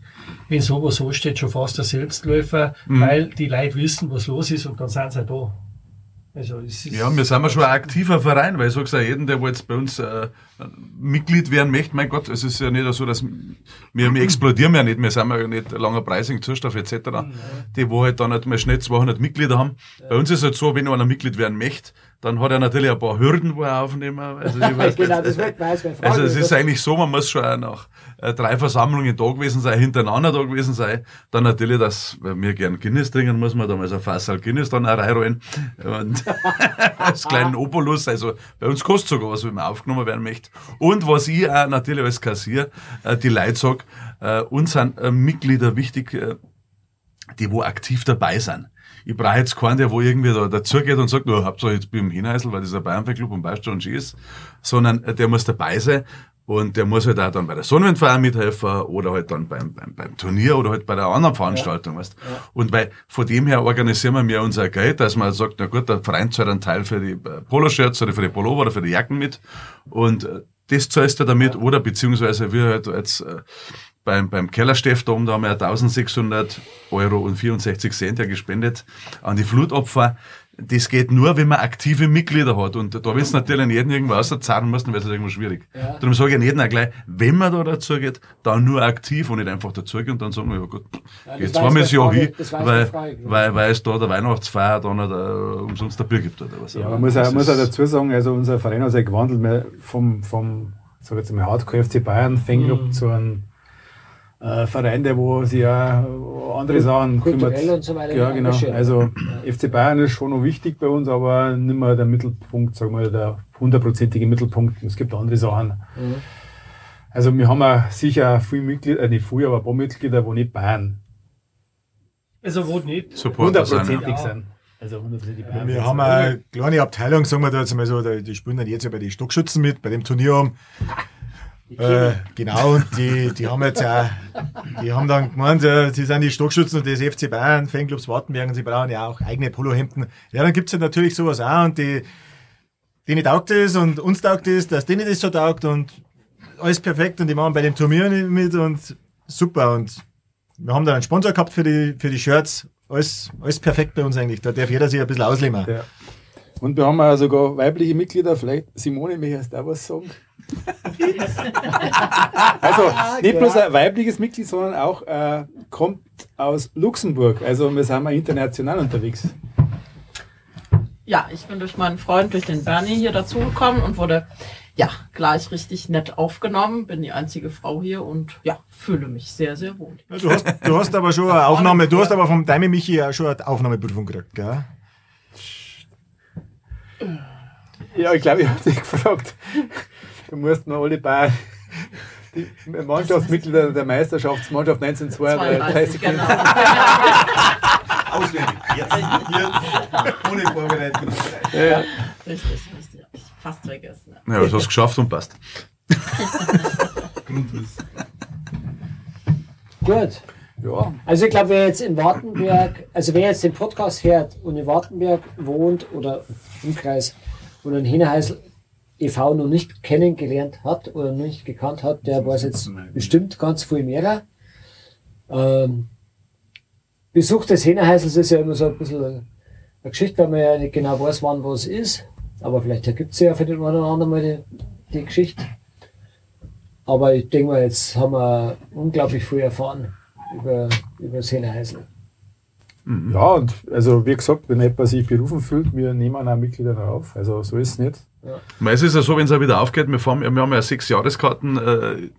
S5: wenn sowas so steht, schon fast der Selbstläufer,
S4: Mhm.
S5: weil die Leute wissen, was los ist und dann sind sie da. Also es ist,
S4: Ja, wir sind ja schon ein aktiver Verein, weil ich sage auch jedem, der jetzt bei uns äh, Mitglied werden möchte, mein Gott, es ist ja nicht so, dass wir, wir explodieren ja nicht, wir sind ja nicht langer Pricing, Zustoff etc. Die, wo halt dann halt mal schnell 200 Mitglieder haben. Bei uns ist es halt so, wenn einer Mitglied werden möchte, dann hat er natürlich ein paar Hürden, wo er aufnehmen. Also, ich [laughs] weiß
S2: genau, das wird mal fragen.
S4: Also es ist eigentlich so, man muss schon auch nach äh, drei Versammlungen da gewesen sein, hintereinander da gewesen sein. Dann natürlich, dass wir gern Guinness trinken, muss man damals ein Fassal Guinness dann auch reinrollen. Und [laughs] als kleinen Opulus, also bei uns kostet sogar was, wenn man aufgenommen werden möchte. Und was ich auch natürlich als Kassier äh, die Leute sag, äh, uns sind Mitglieder wichtig, die wo aktiv dabei sind. Ich brauche jetzt keinen, der wo irgendwie da dazugeht und sagt, nur Hauptsache jetzt bin ich im Hinheisel, weil das ein Bayernfanclub und weißt schon und ist, sondern äh, der muss dabei sein und der muss halt auch dann bei der Sonnenwindfeier mithelfen oder halt dann beim, beim, beim Turnier oder halt bei der anderen Veranstaltung, weißt. Und weil von dem her organisieren wir unser Geld, dass man sagt, na gut, der Verein zahlt einen Teil für die äh, Poloshirts oder für die Pullover oder für die Jacken mit. Und äh, das zahlst du damit oder beziehungsweise wir halt jetzt beim, beim Kellersteff da haben wir 1600 Euro und 64 Cent ja gespendet an die Flutopfer. Das geht nur, wenn man aktive Mitglieder hat. Und da willst du natürlich nicht jeden irgendwo auszahlen müssen, dann wird es irgendwo schwierig.
S2: Ja.
S4: Darum sage ich jedem auch gleich, wenn man da dazu geht, dann nur aktiv und nicht einfach dazu geht und dann sagen wir, ja gut,
S2: Ja, jetzt
S4: das Jahr
S2: meine
S4: hin,
S2: Frage, das war jetzt
S4: weil,
S2: Frage, ja.
S4: weil, weil es da der Weihnachtsfeier dann nicht, äh, umsonst ein Bier gibt oder was.
S1: Ja, man muss, auch, muss auch dazu sagen, also unser Verein hat sich gewandelt mehr vom, vom sag jetzt mal, Hardcore FC Bayern Fanclub
S5: Mhm.
S1: zu einem äh, Verein, der wo sich ja andere Sachen
S2: Kulturell
S1: kümmert.
S2: und so weiter
S1: Ja, genau. Also FC Bayern ist schon noch wichtig bei uns, aber nicht mehr der Mittelpunkt, sagen wir, der hundertprozentige Mittelpunkt. Es gibt andere Sachen.
S2: Mhm.
S1: Also wir haben ja sicher viele Mitglieder, äh, nicht viele, aber ein paar Mitglieder, wo nicht Bayern
S5: Also wo nicht.
S1: Hundertprozentig
S5: Ja.
S1: sind. Also hundertprozentig Bayern.
S6: Wir
S1: sind.
S6: haben eine kleine Abteilung, sagen wir da jetzt mal so, die die spielen dann jetzt ja bei den Stockschützen mit, bei dem Turnier um. Äh, genau, und die, die haben jetzt auch, die haben dann gemeint, sie sind die Stockschützen des FC Bayern, Fanclubs Wartenberg und sie brauchen ja auch eigene Polohemden. Ja, dann gibt's ja natürlich sowas auch und die, denen taugt es und uns taugt es, dass denen das so taugt und alles perfekt und die machen bei dem Turnier mit und super und wir haben da einen Sponsor gehabt für die, für die Shirts. Alles, alles perfekt bei uns eigentlich. Da darf jeder sich ein bisschen ausleben.
S1: Ja. Und wir haben auch sogar weibliche Mitglieder, vielleicht Simone, möchtest du auch was sagen? [laughs] also nicht bloß ein weibliches Mitglied, sondern auch äh, kommt aus Luxemburg. Also wir sind mal international unterwegs.
S7: Ja, ich bin durch meinen Freund, durch den Bernie hier dazugekommen und wurde ja gleich richtig nett aufgenommen. Bin die einzige Frau hier und ja, fühle mich sehr, sehr wohl.
S6: Ja, du, hast, du hast aber schon eine Aufnahme, du hast aber vom Daimi Michi auch schon eine Aufnahmeprüfung gekriegt, gell?
S1: Ja, ich glaube, ich habe dich gefragt. Du musst mal alle Bayern, die Mannschaftsmitglieder der Meisterschaftsmannschaft 1932
S7: 32, genau. [laughs]
S4: Auswendig. Jetzt, jetzt, ohne Vorbereitung.
S1: Ja.
S7: Richtig, richtig. Hab ich fast vergessen.
S4: Ja, das hast du geschafft und passt. [laughs]
S2: Gut.
S1: Ja,
S2: Also ich glaube, wer jetzt in Wartenberg, also wer jetzt den Podcast hört und in Wartenberg wohnt oder im Kreis und den Hineheißel e.V. noch nicht kennengelernt hat oder noch nicht gekannt hat, der weiß jetzt bestimmt ganz viel mehr. Ähm, Besuch des Hineheißels ist ja immer so ein bisschen eine Geschichte, weil man ja nicht genau weiß, wann was ist. Aber vielleicht ergibt sie ja für den einen oder anderen mal die, die Geschichte. Aber ich denke mal, jetzt haben wir unglaublich viel erfahren über, über das Hineheißel.
S1: ja, und also wie gesagt, wenn jemand sich berufen fühlt, wir nehmen auch Mitglieder drauf. Also so ist es nicht.
S4: Weil Es ist ja so, wenn es auch wieder aufgeht, wir, fahren, wir haben ja sechs Jahreskarten. Äh,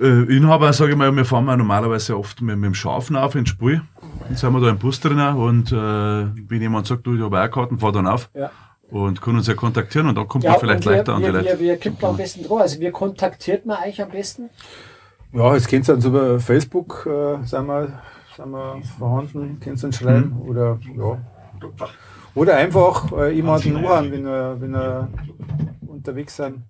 S4: äh, Inhaber, sage ich mal, wir fahren ja normalerweise oft mit, mit dem Schafen auf ins Spiel. Dann sind wir da im Bus drin und äh, wenn jemand sagt, du, ich habe auch Karten, fahr dann auf
S2: Ja.
S4: und kann uns ja kontaktieren und dann kommt man vielleicht
S2: und
S4: leichter an
S2: wir,
S4: die
S2: wir,
S4: Leute.
S2: wir, wir kommt man am besten drauf. Also wir kontaktiert man euch am besten.
S1: Ja, jetzt könnt ihr uns über Facebook äh, sind wir, sind wir vorhanden, könnt ihr uns schreiben oder ja. Oder einfach äh, jemanden anrufen, wenn wir, wenn wir unterwegs sind.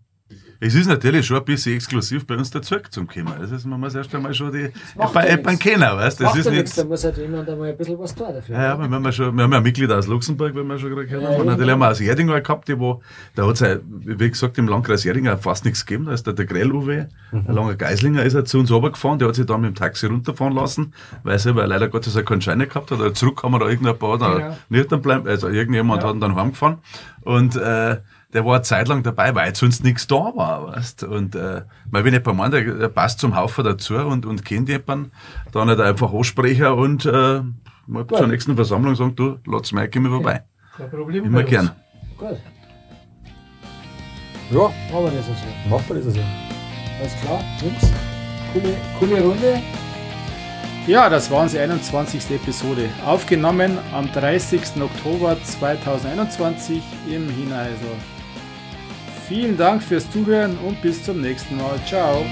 S4: Es ist natürlich schon ein bisschen exklusiv bei uns dazu zum Kommen. Das ist, man muss erst einmal schon die
S2: ja nichts.
S4: kennen, weißt du? Das
S2: Macht
S4: ist
S2: ja nichts,
S4: nicht.
S2: da muss halt jemand einmal ein bisschen was tun dafür.
S4: Ja, ja, wir haben ja schon, wir haben ja Mitglieder aus Luxemburg, wenn wir schon gerade gehört
S2: Ja,
S4: haben. Und
S2: ja,
S4: natürlich
S2: ja.
S4: haben wir aus Erding gehabt, die wo, da hat es wie gesagt, im Landkreis Erding auch fast nichts gegeben. Da ist der, der Grell-Uwe,
S2: Mhm.
S4: ein langer Geislinger, ist er zu uns runtergefahren. Der hat sich dann mit dem Taxi runterfahren lassen, weil er leider Gottes auch keinen Schein gehabt hat. Zurück haben wir da irgendein paar
S5: Genau.
S4: nicht dann bleiben, also irgendjemand hat ihn dann heimgefahren. Und, äh, der war eine Zeit lang dabei, weil sonst nichts da war, weißt Und, äh, weil wenn jemand meint, der, der passt zum Haufen dazu und, und kennt jemanden, dann hat er einfach ansprechen und, äh, mal zur nächsten Versammlung sagen, du, lass mich, komm vorbei.
S5: Kein Problem.
S4: Immer gern.
S2: Gut,
S1: Ja,
S2: machen wir das also.
S1: macht man das also.
S2: Alles klar, Jungs. Coole, coole Runde.
S8: Ja, das war unsere 21. Episode. Aufgenommen am 30. Oktober 2021 im Hinheisel. Vielen Dank fürs Zuhören und bis zum nächsten Mal. Ciao.